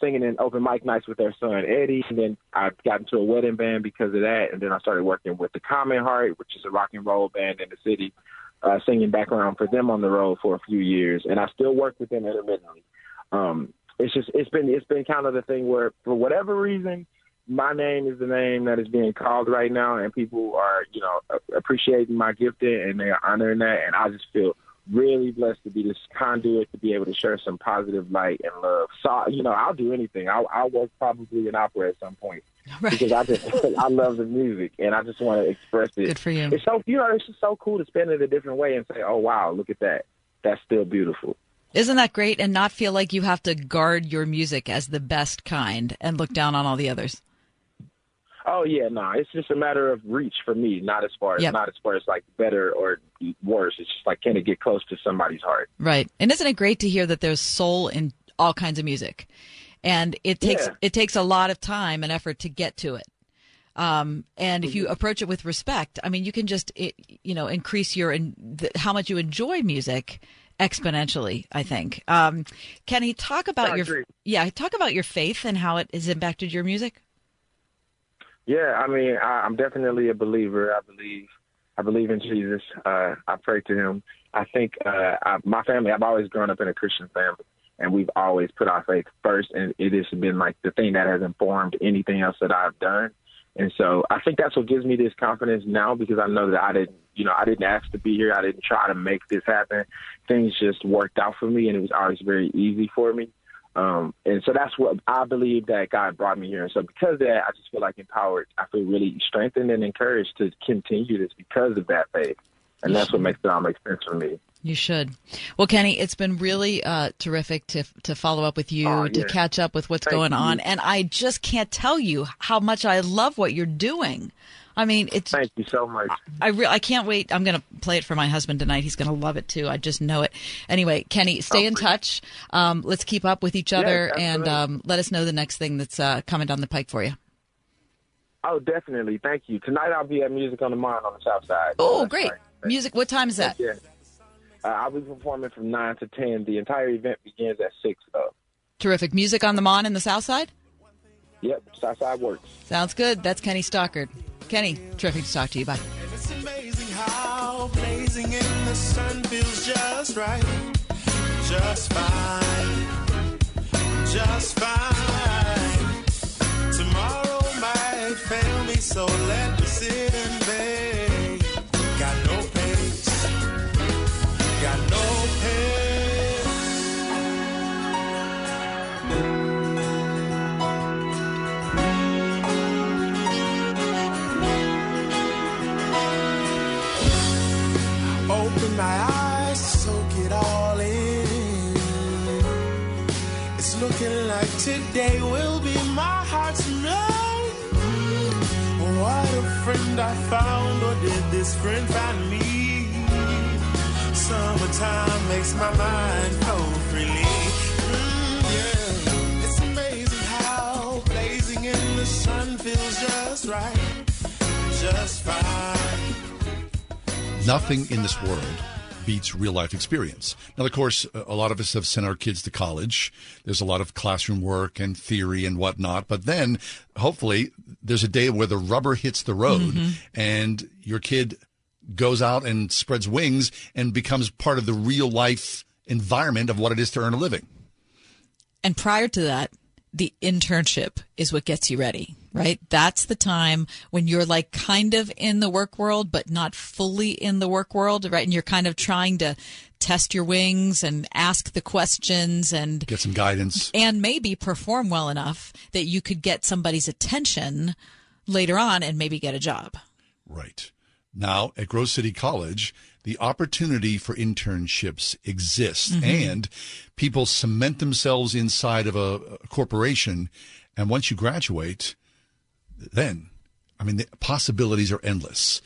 singing in open mic nights with their son Eddie, and then I got into a wedding band because of that, and then I started working with the Common Heart, which is a rock and roll band in the city, uh, singing background for them on the road for a few years, and I still work with them intermittently. Um, it's just it's been it's been kind of the thing where for whatever reason my name is the name that is being called right now and people are you know appreciating my gifting and they are honoring that and I just feel really blessed to be this conduit to be able to share some positive light and love. So you know I'll do anything. I'll, I'll work probably in opera at some point because I just I love the music and I just want to express it. Good for you. It's so you know it's just so cool to spend it a different way and say oh wow look at that that's still beautiful. Isn't that great? And not feel like you have to guard your music as the best kind and look down on all the others. Oh yeah, no, it's just a matter of reach for me, not as far as Yep. not as far as like better or worse. It's just like can it get close to somebody's heart? Right. And isn't it great to hear that there's soul in all kinds of music? And it takes Yeah. it takes a lot of time and effort to get to it. Um, and if you approach it with respect, I mean, you can just it, you know increase your in, the, how much you enjoy music exponentially. I think. Um, Kenny, talk about I your agree. yeah, talk about your faith and how it has impacted your music. Yeah, I mean, I, I'm definitely a believer. I believe, I believe in Jesus. Uh, I pray to Him. I think uh, I, my family. I've always grown up in a Christian family, and we've always put our faith first, and it has been like the thing that has informed anything else that I've done. And so I think that's what gives me this confidence now because I know that I didn't, you know, I didn't ask to be here. I didn't try to make this happen. Things just worked out for me, and it was always very easy for me. Um, and so that's what I believe that God brought me here. And so because of that, I just feel like empowered. I feel really strengthened and encouraged to continue this because of that faith. And that's what makes it all make sense for me. You should. Well, Kenny, it's been really uh, terrific to to follow up with you, Oh, to yeah. catch up with what's Thank going you. on, and I just can't tell you how much I love what you're doing. I mean, it's. Thank you so much. I re- I can't wait. I'm going to play it for my husband tonight. He's going to love it too. I just know it. Anyway, Kenny, stay in touch. Um, let's keep up with each Yes, other and um, let us know the next thing that's uh, coming down the pike for you. Oh, definitely. Thank you. Tonight I'll be at Music on the Mind on the South Side. Oh, great. right. Music. What time is that? Yeah. Uh, I'll be performing from nine to ten. The entire event begins at six. Up. Terrific music on the Mon in the South Side. Yep, South Side works. Sounds good. That's Kenny Stockard. Kenny, terrific to talk to you. Bye. Just right. just fine, just fine. Tomorrow might fail me, so let me sit and my eyes, soak it all in. It's looking like today will be my heart's night. What a friend I found, or did this friend find me? Summertime makes my mind flow freely. Mm. It's amazing how blazing in the sun feels just right, just fine. Nothing in this world beats real life experience. Now, of course, a lot of us have sent our kids to college. There's a lot of classroom work and theory and whatnot. But then, hopefully, there's a day where the rubber hits the road Mhm. and your kid goes out and spreads wings and becomes part of the real life environment of what it is to earn a living. And prior to that, the internship is what gets you ready, right? That's the time when you're like kind of in the work world, but not fully in the work world, right? And you're kind of trying to test your wings and ask the questions and Get some guidance. and maybe perform well enough that you could get somebody's attention later on and maybe get a job. Right. Now, at Grove City College, the opportunity for internships exists Mhm. and people cement themselves inside of a, a corporation. And once you graduate, then, I mean, the possibilities are endless.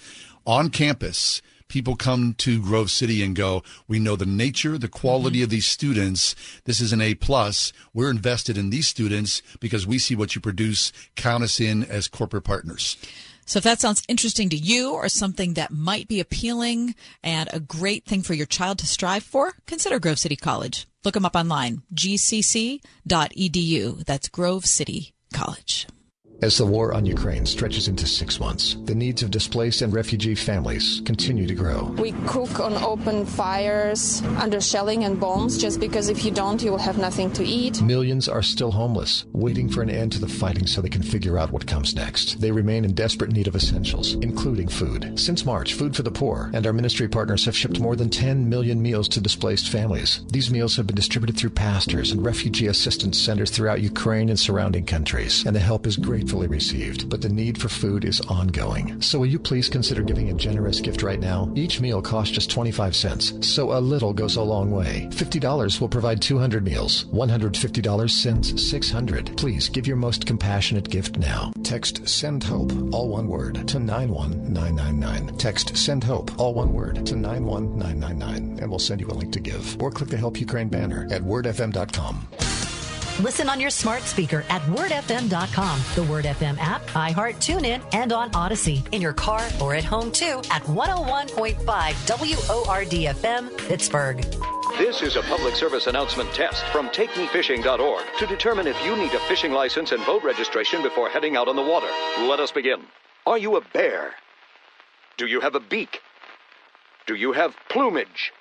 On campus, people come to Grove City and go, we know the nature, the quality mm-hmm. of these students. This is an A plus. We're invested in these students because we see what you produce. Count us in as corporate partners. So if that sounds interesting to you or something that might be appealing and a great thing for your child to strive for, consider Grove City College. Look them up online, gcc.edu. That's Grove City College. As the war on Ukraine stretches into six months, the needs of displaced and refugee families continue to grow. We cook on open fires under shelling and bombs just because if you don't, you will have nothing to eat. Millions are still homeless, waiting for an end to the fighting so they can figure out what comes next. They remain in desperate need of essentials, including food. Since March, Food for the Poor and our ministry partners have shipped more than 10 million meals to displaced families. These meals have been distributed through pastors and refugee assistance centers throughout Ukraine and surrounding countries, and the help is gratefully received. But the need for food is ongoing. So will you please consider giving a generous gift right now? Each meal costs just 25 cents, so a little goes a long way. $50 will provide 200 meals. $150 sends 600. Please give your most compassionate gift now. Text SEND HOPE, all one word, to 91999. Text SEND HOPE, all one word, to 91999, and we'll send you a link to give. Or click the Help Ukraine banner at wordfm.com. Listen on your smart speaker at wordfm.com, the Word FM app, iHeart, TuneIn, and on Audacy. In your car or at home too at 101.5 WORDFM, Pittsburgh. This is a public service announcement test from TakeMeFishing.org to determine if you need a fishing license and boat registration before heading out on the water. Let us begin. Are you a bear? Do you have a beak? Do you have plumage?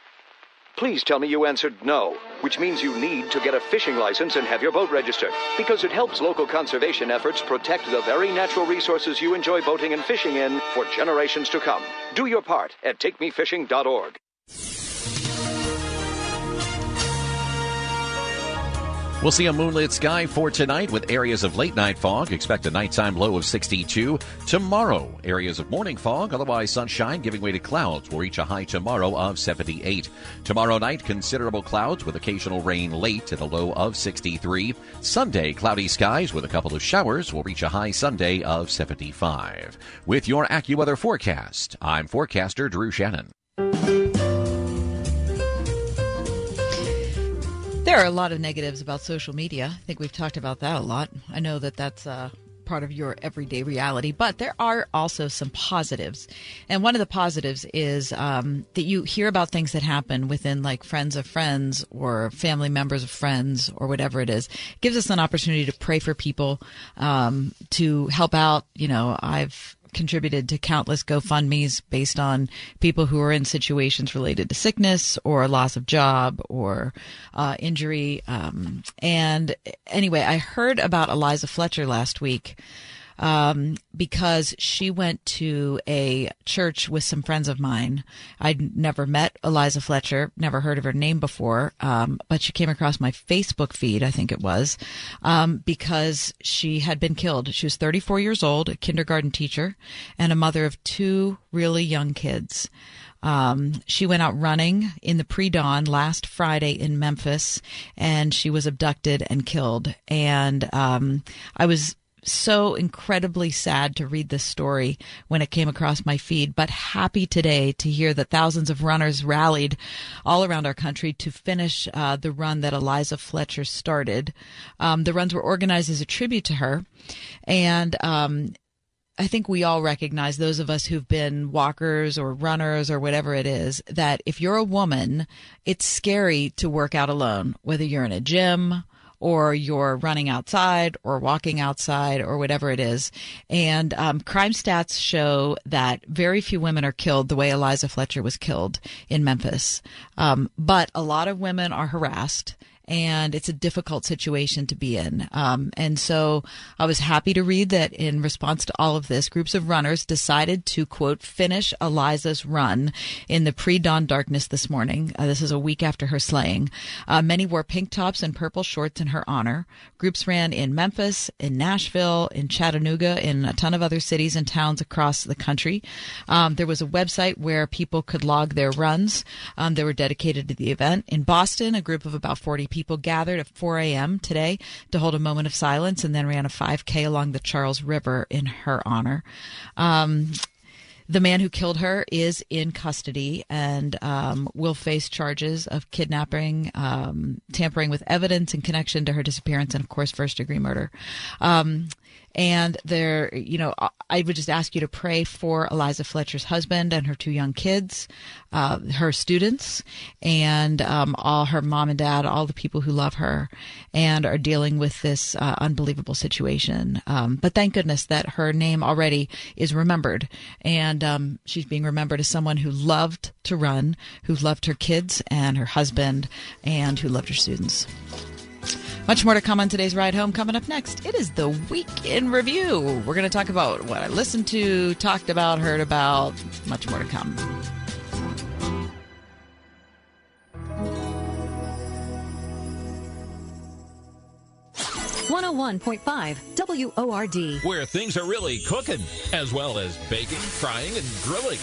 Please tell me you answered no, which means you need to get a fishing license and have your boat registered, because it helps local conservation efforts protect the very natural resources you enjoy boating and fishing in for generations to come. Do your part at takemefishing.org. We'll see a moonlit sky for tonight with areas of late night fog. Expect a nighttime low of 62. Tomorrow, areas of morning fog, otherwise sunshine giving way to clouds will reach a high tomorrow of 78. Tomorrow night, considerable clouds with occasional rain late at a low of 63. Sunday, cloudy skies with a couple of showers will reach a high Sunday of 75. With your AccuWeather forecast, I'm forecaster Drew Shannon. There are a lot of negatives about social media. I think we've talked about that a lot. I know that that's uh, part of your everyday reality, but there are also some positives. And one of the positives is um, that you hear about things that happen within like friends of friends or family members of friends or whatever it is. It gives us an opportunity to pray for people, um, to help out. You know, I've contributed to countless GoFundMe's based on people who are in situations related to sickness or loss of job or uh, injury. Um, and anyway, I heard about Eliza Fletcher last week. Um, because she went to a church with some friends of mine. I'd never met Eliza Fletcher, never heard of her name before, um, but she came across my Facebook feed, I think it was, um, because she had been killed. She was 34 years old, a kindergarten teacher, and a mother of two really young kids. Um, she went out running in the pre dawn last Friday in Memphis, and she was abducted and killed. And um, I was so incredibly sad to read this story when it came across my feed, but happy today to hear that thousands of runners rallied all around our country to finish uh, the run that Eliza Fletcher started. Um, the runs were organized as a tribute to her, and um, I think we all recognize those of us who've been walkers or runners or whatever it is that if you're a woman, it's scary to work out alone, whether you're in a gym or you're running outside or walking outside or whatever it is. And um, crime stats show that very few women are killed the way Eliza Fletcher was killed in Memphis. Um, but a lot of women are harassed and it's a difficult situation to be in. Um, and so I was happy to read that in response to all of this, groups of runners decided to quote finish Eliza's run in the pre-dawn darkness this morning. Uh, this is a week after her slaying. Uh, many wore pink tops and purple shorts in her honor. Groups ran in Memphis, in Nashville, in Chattanooga, in a ton of other cities and towns across the country. Um, there was a website where people could log their runs. Um, they were dedicated to the event. In Boston, a group of about 40 people people gathered at 4 a.m. today to hold a moment of silence and then ran a 5K along the Charles River in her honor. Um, the man who killed her is in custody and um, will face charges of kidnapping, um, tampering with evidence in connection to her disappearance, and of course, first degree murder. Um, and there, you know, I would just ask you to pray for Eliza Fletcher's husband and her two young kids, uh, her students, and um, all her mom and dad, all the people who love her and are dealing with this uh, unbelievable situation. Um, but thank goodness that her name already is remembered, and um, she's being remembered as someone who loved to run, who loved her kids and her husband, and who loved her students. Much more to come on today's ride home. Coming up next, it is the week in review. We're going to talk about what I listened to, talked about, heard about. Much more to come. 101.5 WORD. Where things are really cooking, as well as baking, frying, and grilling.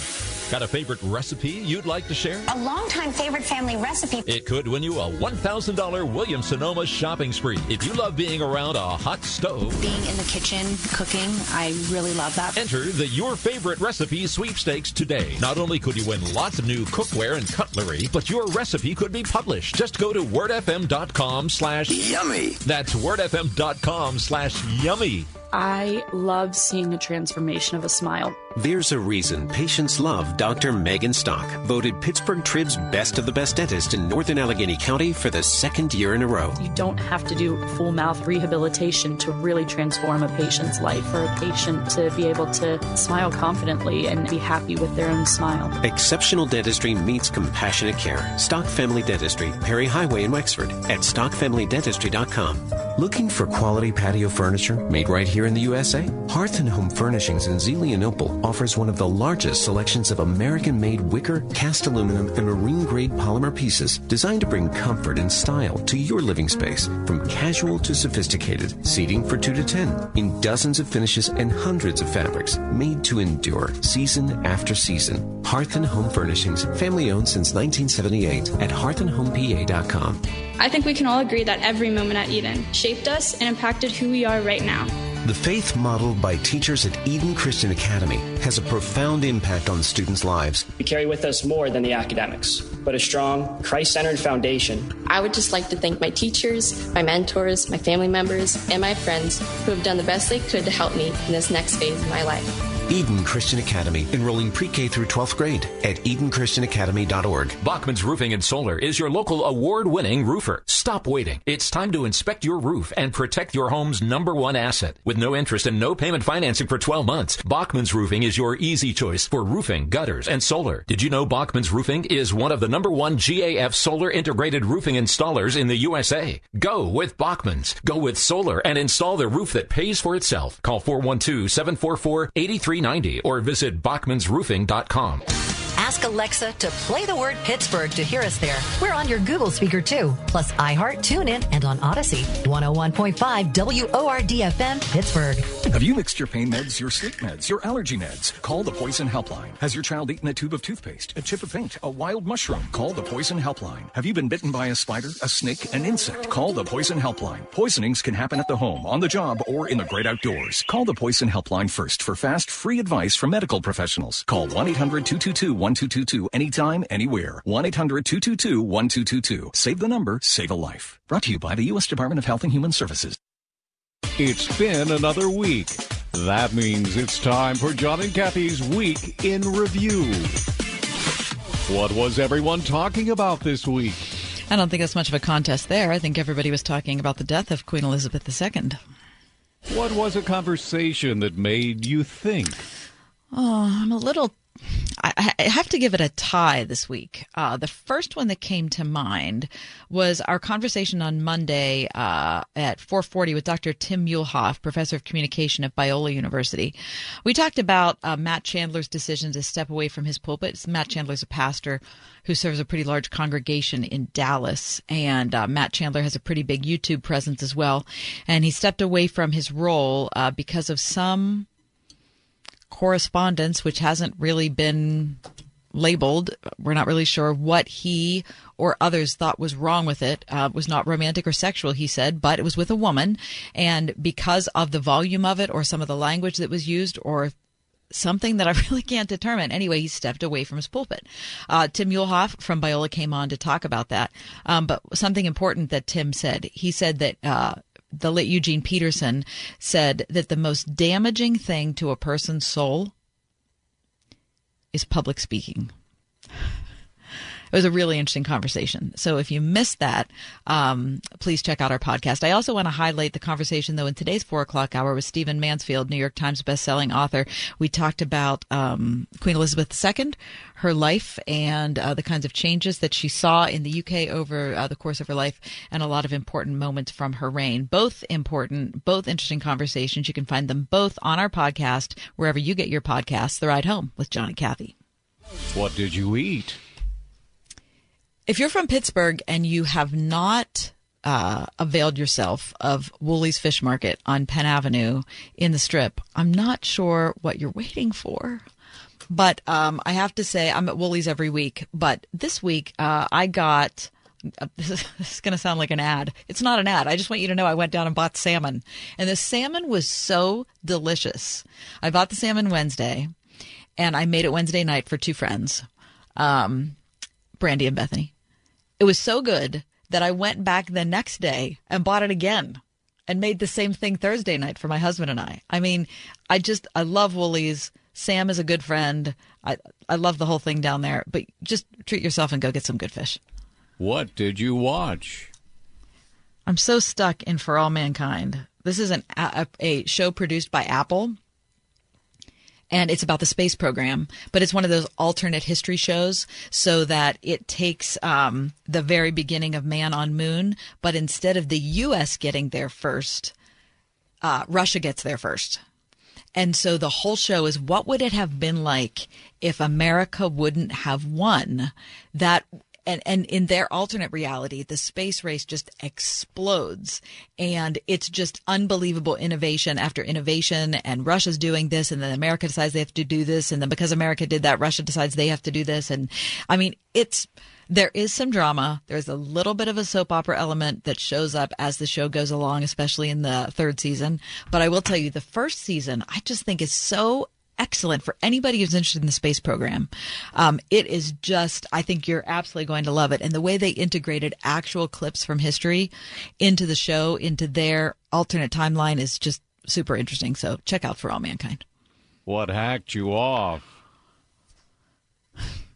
Got a favorite recipe you'd like to share? A longtime favorite family recipe. It could win you a $1,000 Williams Sonoma shopping spree. If you love being around a hot stove, being in the kitchen, cooking, I really love that. Enter the Your Favorite Recipe sweepstakes today. Not only could you win lots of new cookware and cutlery, but your recipe could be published. Just go to wordfm.com slash yummy. That's wordfm.com slash yummy. I love seeing the transformation of a smile. There's a reason patients love Dr. Megan Stock, voted Pittsburgh Trib's best of the best dentist in Northern Allegheny County for the second year in a row. You don't have to do full mouth rehabilitation to really transform a patient's life or a patient to be able to smile confidently and be happy with their own smile. Exceptional dentistry meets compassionate care. Stock Family Dentistry, Perry Highway in Wexford at stockfamilydentistry.com. Looking for quality patio furniture made right here in the USA? Hearth and Home Furnishings in Zelienople offers one of the largest selections of American made wicker, cast aluminum, and marine grade polymer pieces designed to bring comfort and style to your living space from casual to sophisticated, seating for 2 to 10 in dozens of finishes and hundreds of fabrics made to endure season after season. Hearth and Home Furnishings, family owned since 1978 at hearthandhomepa.com. I think we can all agree that every moment at Eden shaped us and impacted who we are right now. The faith modeled by teachers at Eden Christian Academy has a profound impact on students' lives. We carry with us more than the academics, but a strong, Christ centered foundation. I would just like to thank my teachers, my mentors, my family members, and my friends who have done the best they could to help me in this next phase of my life. Eden Christian Academy, enrolling pre-K through 12th grade at EdenChristianAcademy.org. Bachman's Roofing and Solar is your local award-winning roofer. Stop waiting. It's time to inspect your roof and protect your home's number one asset. With no interest and no payment financing for 12 months, Bachman's Roofing is your easy choice for roofing, gutters, and solar. Did you know Bachman's Roofing is one of the number one GAF solar integrated roofing installers in the USA? Go with Bachman's. Go with solar and install the roof that pays for itself. Call 412-744-83 390 or visit bachmansroofing.com. Ask Alexa to play the word Pittsburgh to hear us there. We're on your Google speaker too, plus iHeart, TuneIn, and on Audacy. 101.5 WORDFM, Pittsburgh. Have you mixed your pain meds, your sleep meds, your allergy meds? Call the Poison Helpline. Has your child eaten a tube of toothpaste, a chip of paint, a wild mushroom? Call the Poison Helpline. Have you been bitten by a spider, a snake, an insect? Call the Poison Helpline. Poisonings can happen at the home, on the job, or in the great outdoors. Call the Poison Helpline first for fast, free advice from medical professionals. Call 1 800 222 1222 anytime, anywhere. 1 800 222 1222. Save the number, save a life. Brought to you by the U.S. Department of Health and Human Services. It's been another week. That means it's time for John and Kathy's Week in Review. What was everyone talking about this week? I don't think that's much of a contest there. I think everybody was talking about the death of Queen Elizabeth II. What was a conversation that made you think? Oh, I'm a little I, have to give it a tie this week. Uh, the first one that came to mind was our conversation on Monday uh, at 4:40 with Dr. Tim Muehlhoff, professor of communication at Biola University. We talked about uh, Matt Chandler's decision to step away from his pulpit. Matt Chandler's a pastor who serves a pretty large congregation in Dallas, and uh, Matt Chandler has a pretty big YouTube presence as well. And he stepped away from his role uh, because of some correspondence, which hasn't really been labeled. We're not really sure what he or others thought was wrong with it. Uh, was not romantic or sexual, he said, but it was with a woman. And because of the volume of it or some of the language that was used or something that I really can't determine. Anyway, he stepped away from his pulpit. Uh, Tim Muehlhoff from Biola came on to talk about that. Um, but something important that Tim said, he said that uh, the late Eugene Peterson said that the most damaging thing to a person's soul is public speaking. It was a really interesting conversation. So if you missed that, um, please check out our podcast. I also want to highlight the conversation, though, in today's four o'clock hour with Stephen Mansfield, New York Times bestselling author. We talked about um, Queen Elizabeth II, her life, and uh, the kinds of changes that she saw in the UK over uh, the course of her life, and a lot of important moments from her reign. Both important, both interesting conversations. You can find them both on our podcast, wherever you get your podcasts. The Ride Home with John and Kathy. What did you eat? If you're from Pittsburgh and you have not uh, availed yourself of Wholey's Fish Market on Penn Avenue in the Strip, I'm not sure what you're waiting for. But um, I have to say, I'm at Wholey's every week. But this week, uh, I got. Uh, this is going to sound like an ad. It's not an ad. I just want you to know I went down and bought salmon. And the salmon was so delicious. I bought the salmon Wednesday and I made it Wednesday night for two friends, um, Brandy and Bethany. It was so good that I went back the next day and bought it again and made the same thing Thursday night for my husband and I. I mean, I just, I love Wholey's. Sam is a good friend. I, I love the whole thing down there, but just treat yourself and go get some good fish. What did you watch? I'm so stuck in For All Mankind. This is an, a, a show produced by Apple and it's about the space program, but it's one of those alternate history shows so that it takes um, the very beginning of man on moon, but instead of the U.S. getting there first, uh, Russia gets there first. And so the whole show is what would it have been like if America wouldn't have won? That and and in their alternate reality the space race just explodes and it's just unbelievable innovation after innovation and russia's doing this and then america decides they have to do this and then because america did that russia decides they have to do this and i mean it's there is some drama. There's a little bit of a soap opera element that shows up as the show goes along, especially in the third season. But I will tell you, the first season, I just think is so excellent for anybody who's interested in the space program. Um, it is just, I think you're absolutely going to love it. And the way they integrated actual clips from history into the show, into their alternate timeline is just super interesting. So check out For All Mankind. What hacked you off?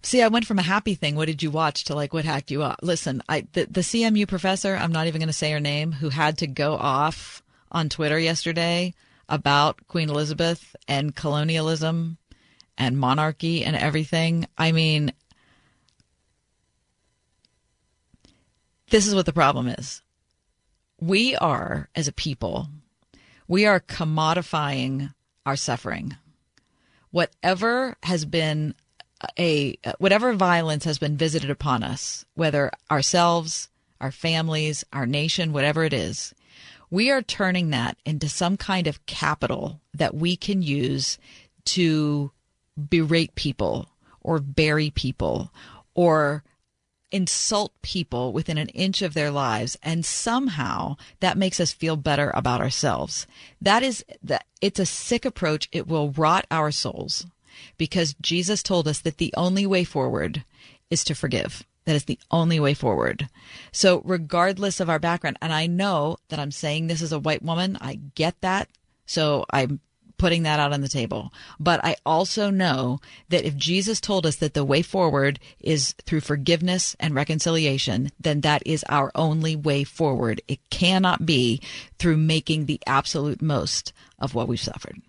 See, I went from a happy thing, what did you watch, to like what hacked you off. Listen, I the, the CMU professor, I'm not even going to say her name, who had to go off on Twitter yesterday about Queen Elizabeth and colonialism and monarchy and everything. I mean, this is what the problem is. We are, as a people, we are commodifying our suffering. Whatever has been a whatever violence has been visited upon us, whether ourselves, our families, our nation, whatever it is, we are turning that into some kind of capital that we can use to berate people or bury people or insult people within an inch of their lives. And somehow that makes us feel better about ourselves. That is that it's a sick approach. It will rot our souls because Jesus told us that the only way forward is to forgive that is the only way forward. So, regardless of our background, and I know that I'm saying this as a white woman, I get that. So, I'm putting that out on the table. But I also know that if Jesus told us that the way forward is through forgiveness and reconciliation, then that is our only way forward. It cannot be through making the absolute most of what we've suffered.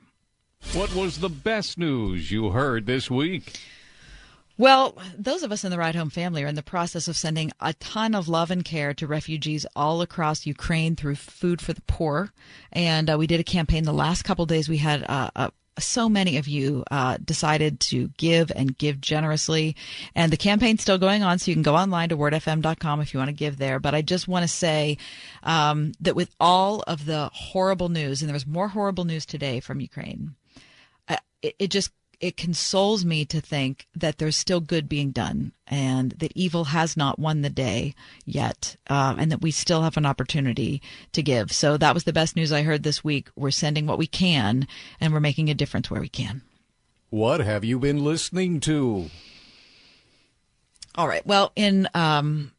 What was the best news you heard this week? Well, those of us in the Ride Home family are in the process of sending a ton of love and care to refugees all across Ukraine through Food for the Poor. And uh, we did a campaign the last couple days. We had uh, uh, so many of you uh, decided to give and give generously. And the campaign's still going on, so you can go online to wordfm.com if you want to give there. But I just want to say um, that with all of the horrible news, and there was more horrible news today from Ukraine, uh, it, it just it consoles me to think that there's still good being done and that evil has not won the day yet uh, and that we still have an opportunity to give. So that was the best news I heard this week. We're sending what we can and we're making a difference where we can. What have you been listening to? All right. Well, in um,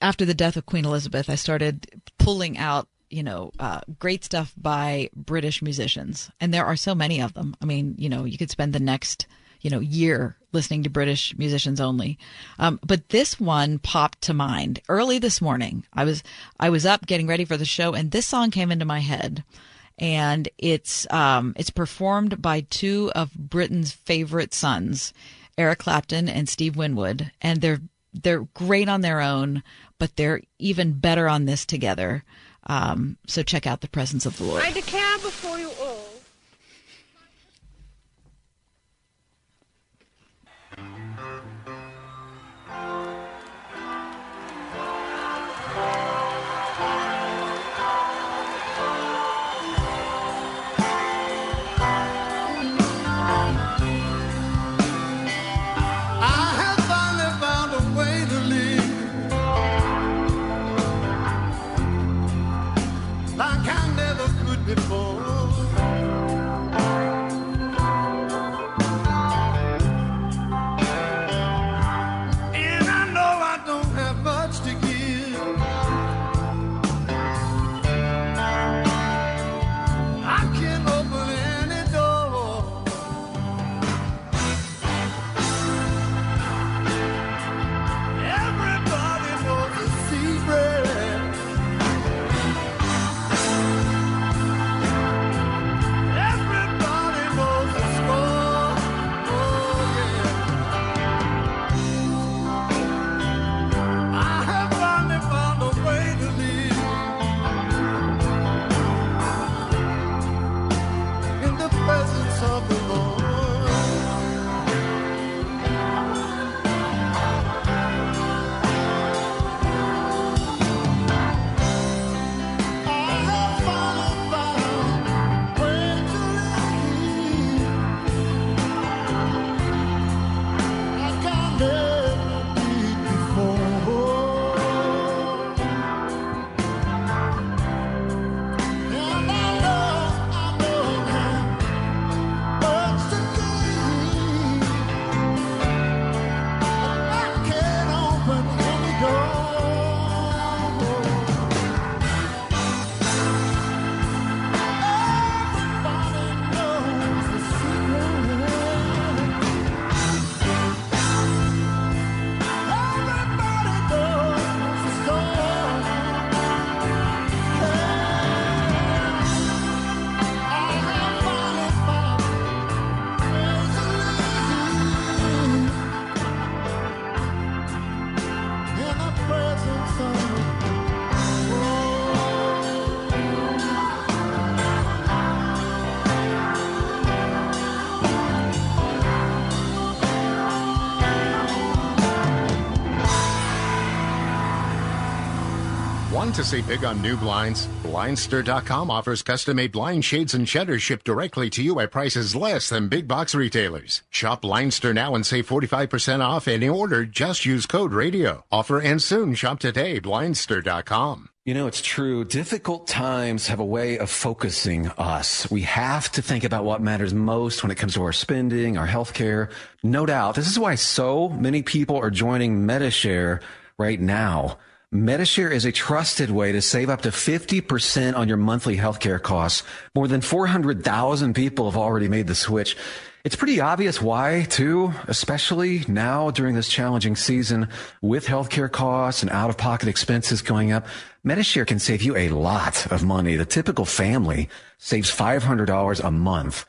after the death of Queen Elizabeth, I started pulling out you know, uh, great stuff by British musicians. And there are so many of them. I mean, you know, you could spend the next, you know, year listening to British musicians only. Um, but this one popped to mind early this morning. I was, I was up getting ready for the show and this song came into my head. And it's, um, it's performed by two of Britain's favorite sons, Eric Clapton and Steve Winwood. And they're, they're great on their own, but they're even better on this together. Um, so check out the presence of the Lord. I declare before you all. Save big on new blinds? Blindster.com offers custom made blind shades and shutters shipped directly to you at prices less than big box retailers. Shop Blindster now and save 45% off any order. Just use code radio. Offer ends soon. Shop today. Blindster.com. You know, it's true. Difficult times have a way of focusing us. We have to think about what matters most when it comes to our spending, our health care. No doubt. This is why so many people are joining Medi-Share right now. Medi-Share is a trusted way to save up to 50% on your monthly healthcare costs. More than 400,000 people have already made the switch. It's pretty obvious why, too, especially now during this challenging season with healthcare costs and out of pocket expenses going up. Medi-Share can save you a lot of money. The typical family saves $500 a month.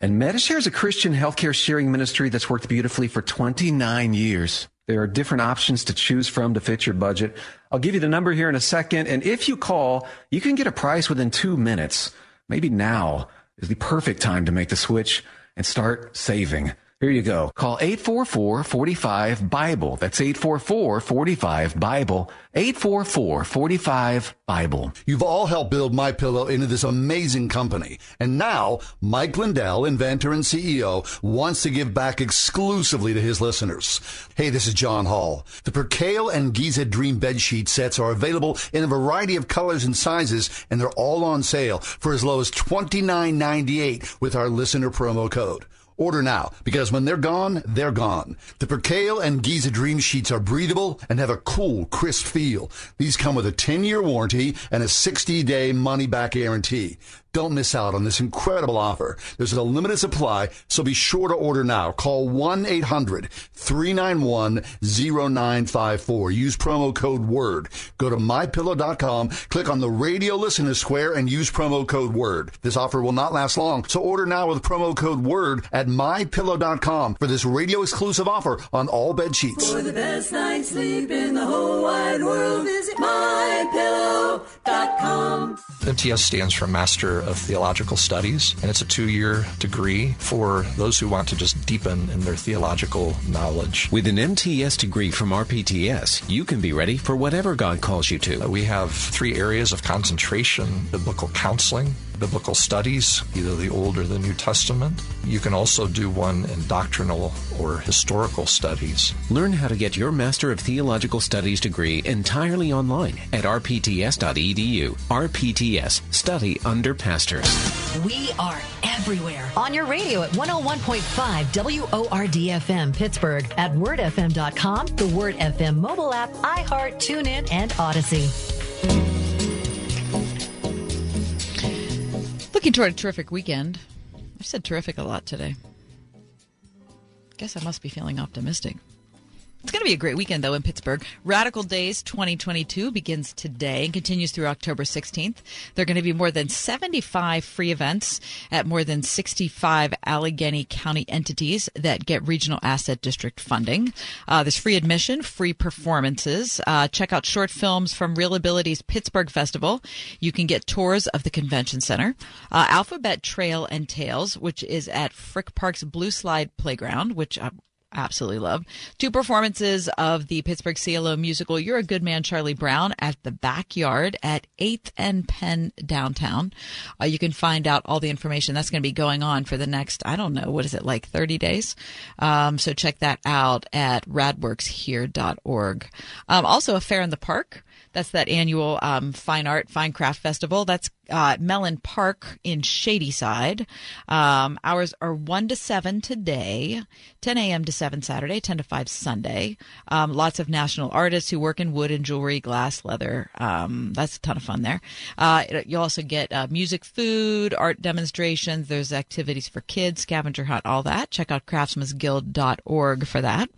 And Medi-Share is a Christian healthcare sharing ministry that's worked beautifully for 29 years. There are different options to choose from to fit your budget. I'll give you the number here in a second. And if you call, you can get a price within two minutes. Maybe now is the perfect time to make the switch and start saving. Here you go. Call 844-45-BIBLE. That's 844-45-BIBLE. 844-45-BIBLE. You've all helped build My Pillow into this amazing company. And now, Mike Lindell, inventor and CEO, wants to give back exclusively to his listeners. Hey, this is John Hall. The Percale and Giza Dream bed sheet sets are available in a variety of colors and sizes, and they're all on sale for as low as $29.98 with our listener promo code. Order now because when they're gone, they're gone. The Percale and Giza Dream Sheets are breathable and have a cool, crisp feel. These come with a 10 year warranty and a 60 day money back guarantee. Don't miss out on this incredible offer. There's a limited supply, so be sure to order now. Call 1-800-391-0954. Use promo code WORD. Go to mypillow.com, click on the radio listener square and use promo code WORD. This offer will not last long, so order now with promo code WORD at mypillow.com for this radio exclusive offer on all bed sheets. For the best night's sleep in the whole wide world, visit mypillow.com. MTS stands for Master of Theological Studies, and it's a two year degree for those who want to just deepen in their theological knowledge. With an MTS degree from RPTS, you can be ready for whatever God calls you to. We have three areas of concentration biblical counseling, biblical studies, either the Old or the New Testament. You can also do one in doctrinal or historical studies. Learn how to get your Master of Theological Studies degree entirely online at rpts.edu. RPTS, study under pastors. We are everywhere on your radio at 101.5 WORD-FM Pittsburgh, at wordfm.com, the Word FM mobile app, iHeart, TuneIn, and Audacy. Looking toward a terrific weekend. I've said terrific a lot today. Guess I must be feeling optimistic. It's going to be a great weekend, though, in Pittsburgh. Radical Days 2022 begins today and continues through October 16th. There are going to be more than 75 free events at more than 65 Allegheny County entities that get regional asset district funding. Uh, there's free admission, free performances. Uh, check out short films from ReelAbilities Pittsburgh Festival. You can get tours of the convention center. Uh, Alphabet Trail and Tales, which is at Frick Park's Blue Slide Playground, which I absolutely love. Two performances of the Pittsburgh CLO musical You're a Good Man, Charlie Brown at the Backyard at 8th and Penn downtown. Uh, you can find out all the information that's going to be going on for the next, I don't know, what is it, like 30 days? Um, so check that out at radworkshere.org. Um, also a fair in the park. That's that annual um, fine art, fine craft festival. That's uh, Mellon Park in Shadyside. Um, hours are 1 to 7 today, 10 a.m. to 7 Saturday, 10 to 5 Sunday. Um, lots of national artists who work in wood and jewelry, glass, leather. Um, that's a ton of fun there. Uh, you also get uh, music, food, art demonstrations. There's activities for kids, scavenger hunt, all that. Check out craftsmansguild.org for that.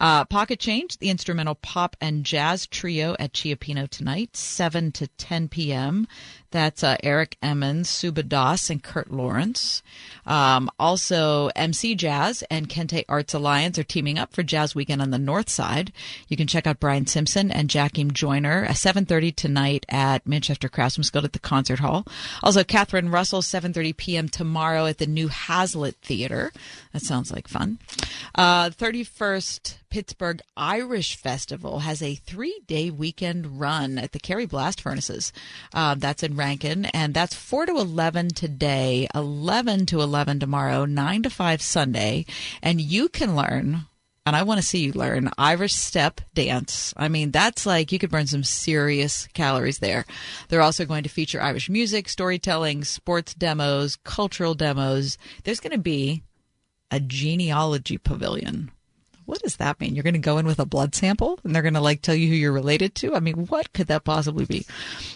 Uh, Pocket Change, the instrumental pop and jazz trio at Chiapino tonight, 7 to 10 p.m. That's uh, Eric Emmons, Suba Das, and Kurt Lawrence. Um, also, MC Jazz and Kente Arts Alliance are teaming up for Jazz Weekend on the North Side. You can check out Brian Simpson and Jackiem Joyner at 7.30 tonight at Manchester Craftsman's Guild at the Concert Hall. Also, Catherine Russell, 7.30 p.m. tomorrow at the New Hazlett Theater. That sounds like fun. Uh, 31st Pittsburgh Irish Festival has a three day weekend run at the Carrie Blast Furnaces. Uh, that's in Rankin, and that's 4 to 11 today, 11 to 11 tomorrow, 9 to 5 Sunday. And you can learn and I want to see you learn Irish step dance. I mean, that's like you could burn some serious calories there. They're also going to feature Irish music, storytelling, sports demos, cultural demos. There's going to be a genealogy pavilion what does that mean? You're going to go in with a blood sample and they're going to like tell you who you're related to? I mean, what could that possibly be?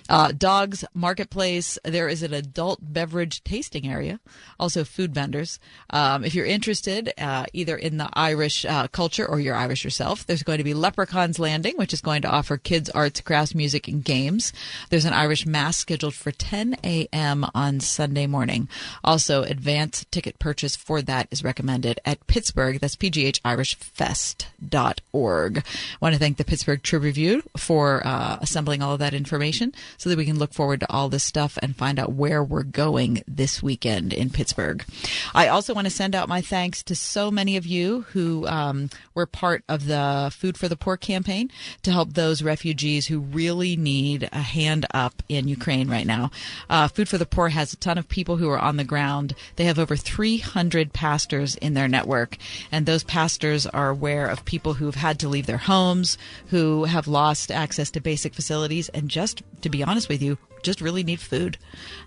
Uh, dogs Marketplace. There is an adult beverage tasting area, also food vendors. Um, if you're interested, uh, either in the Irish uh, culture or you're Irish yourself, there's going to be Leprechaun's Landing, which is going to offer kids arts, crafts, music, and games. There's an Irish mass scheduled for 10 a.m. on Sunday morning. Also, advance ticket purchase for that is recommended at Pittsburgh. That's PGH Irish fest.org. I want to thank the Pittsburgh Trib Review for uh, assembling all of that information so that we can look forward to all this stuff and find out where we're going this weekend in Pittsburgh. I also want to send out my thanks to so many of you who um, were part of the Food for the Poor campaign to help those refugees who really need a hand up in Ukraine right now. Uh, Food for the Poor has a ton of people who are on the ground. They have over 300 pastors in their network, and those pastors are are aware of people who've had to leave their homes, who have lost access to basic facilities, and just to be honest with you, just really need food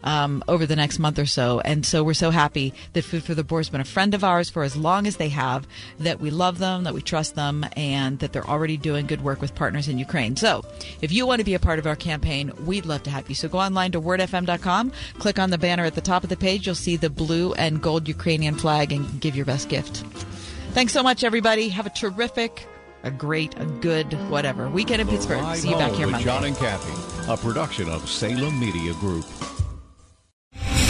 um, over the next month or so. And so we're so happy that Food for the Poor has been a friend of ours for as long as they have, that we love them, that we trust them, and that they're already doing good work with partners in Ukraine. So if you want to be a part of our campaign, we'd love to have you. So go online to wordfm.com, click on the banner at the top of the page. You'll see the blue and gold Ukrainian flag and give your best gift. Thanks so much, everybody. Have a terrific, a great, a good, whatever weekend in Pittsburgh. See you back here Monday. John and Kathy, a production of Salem Media Group.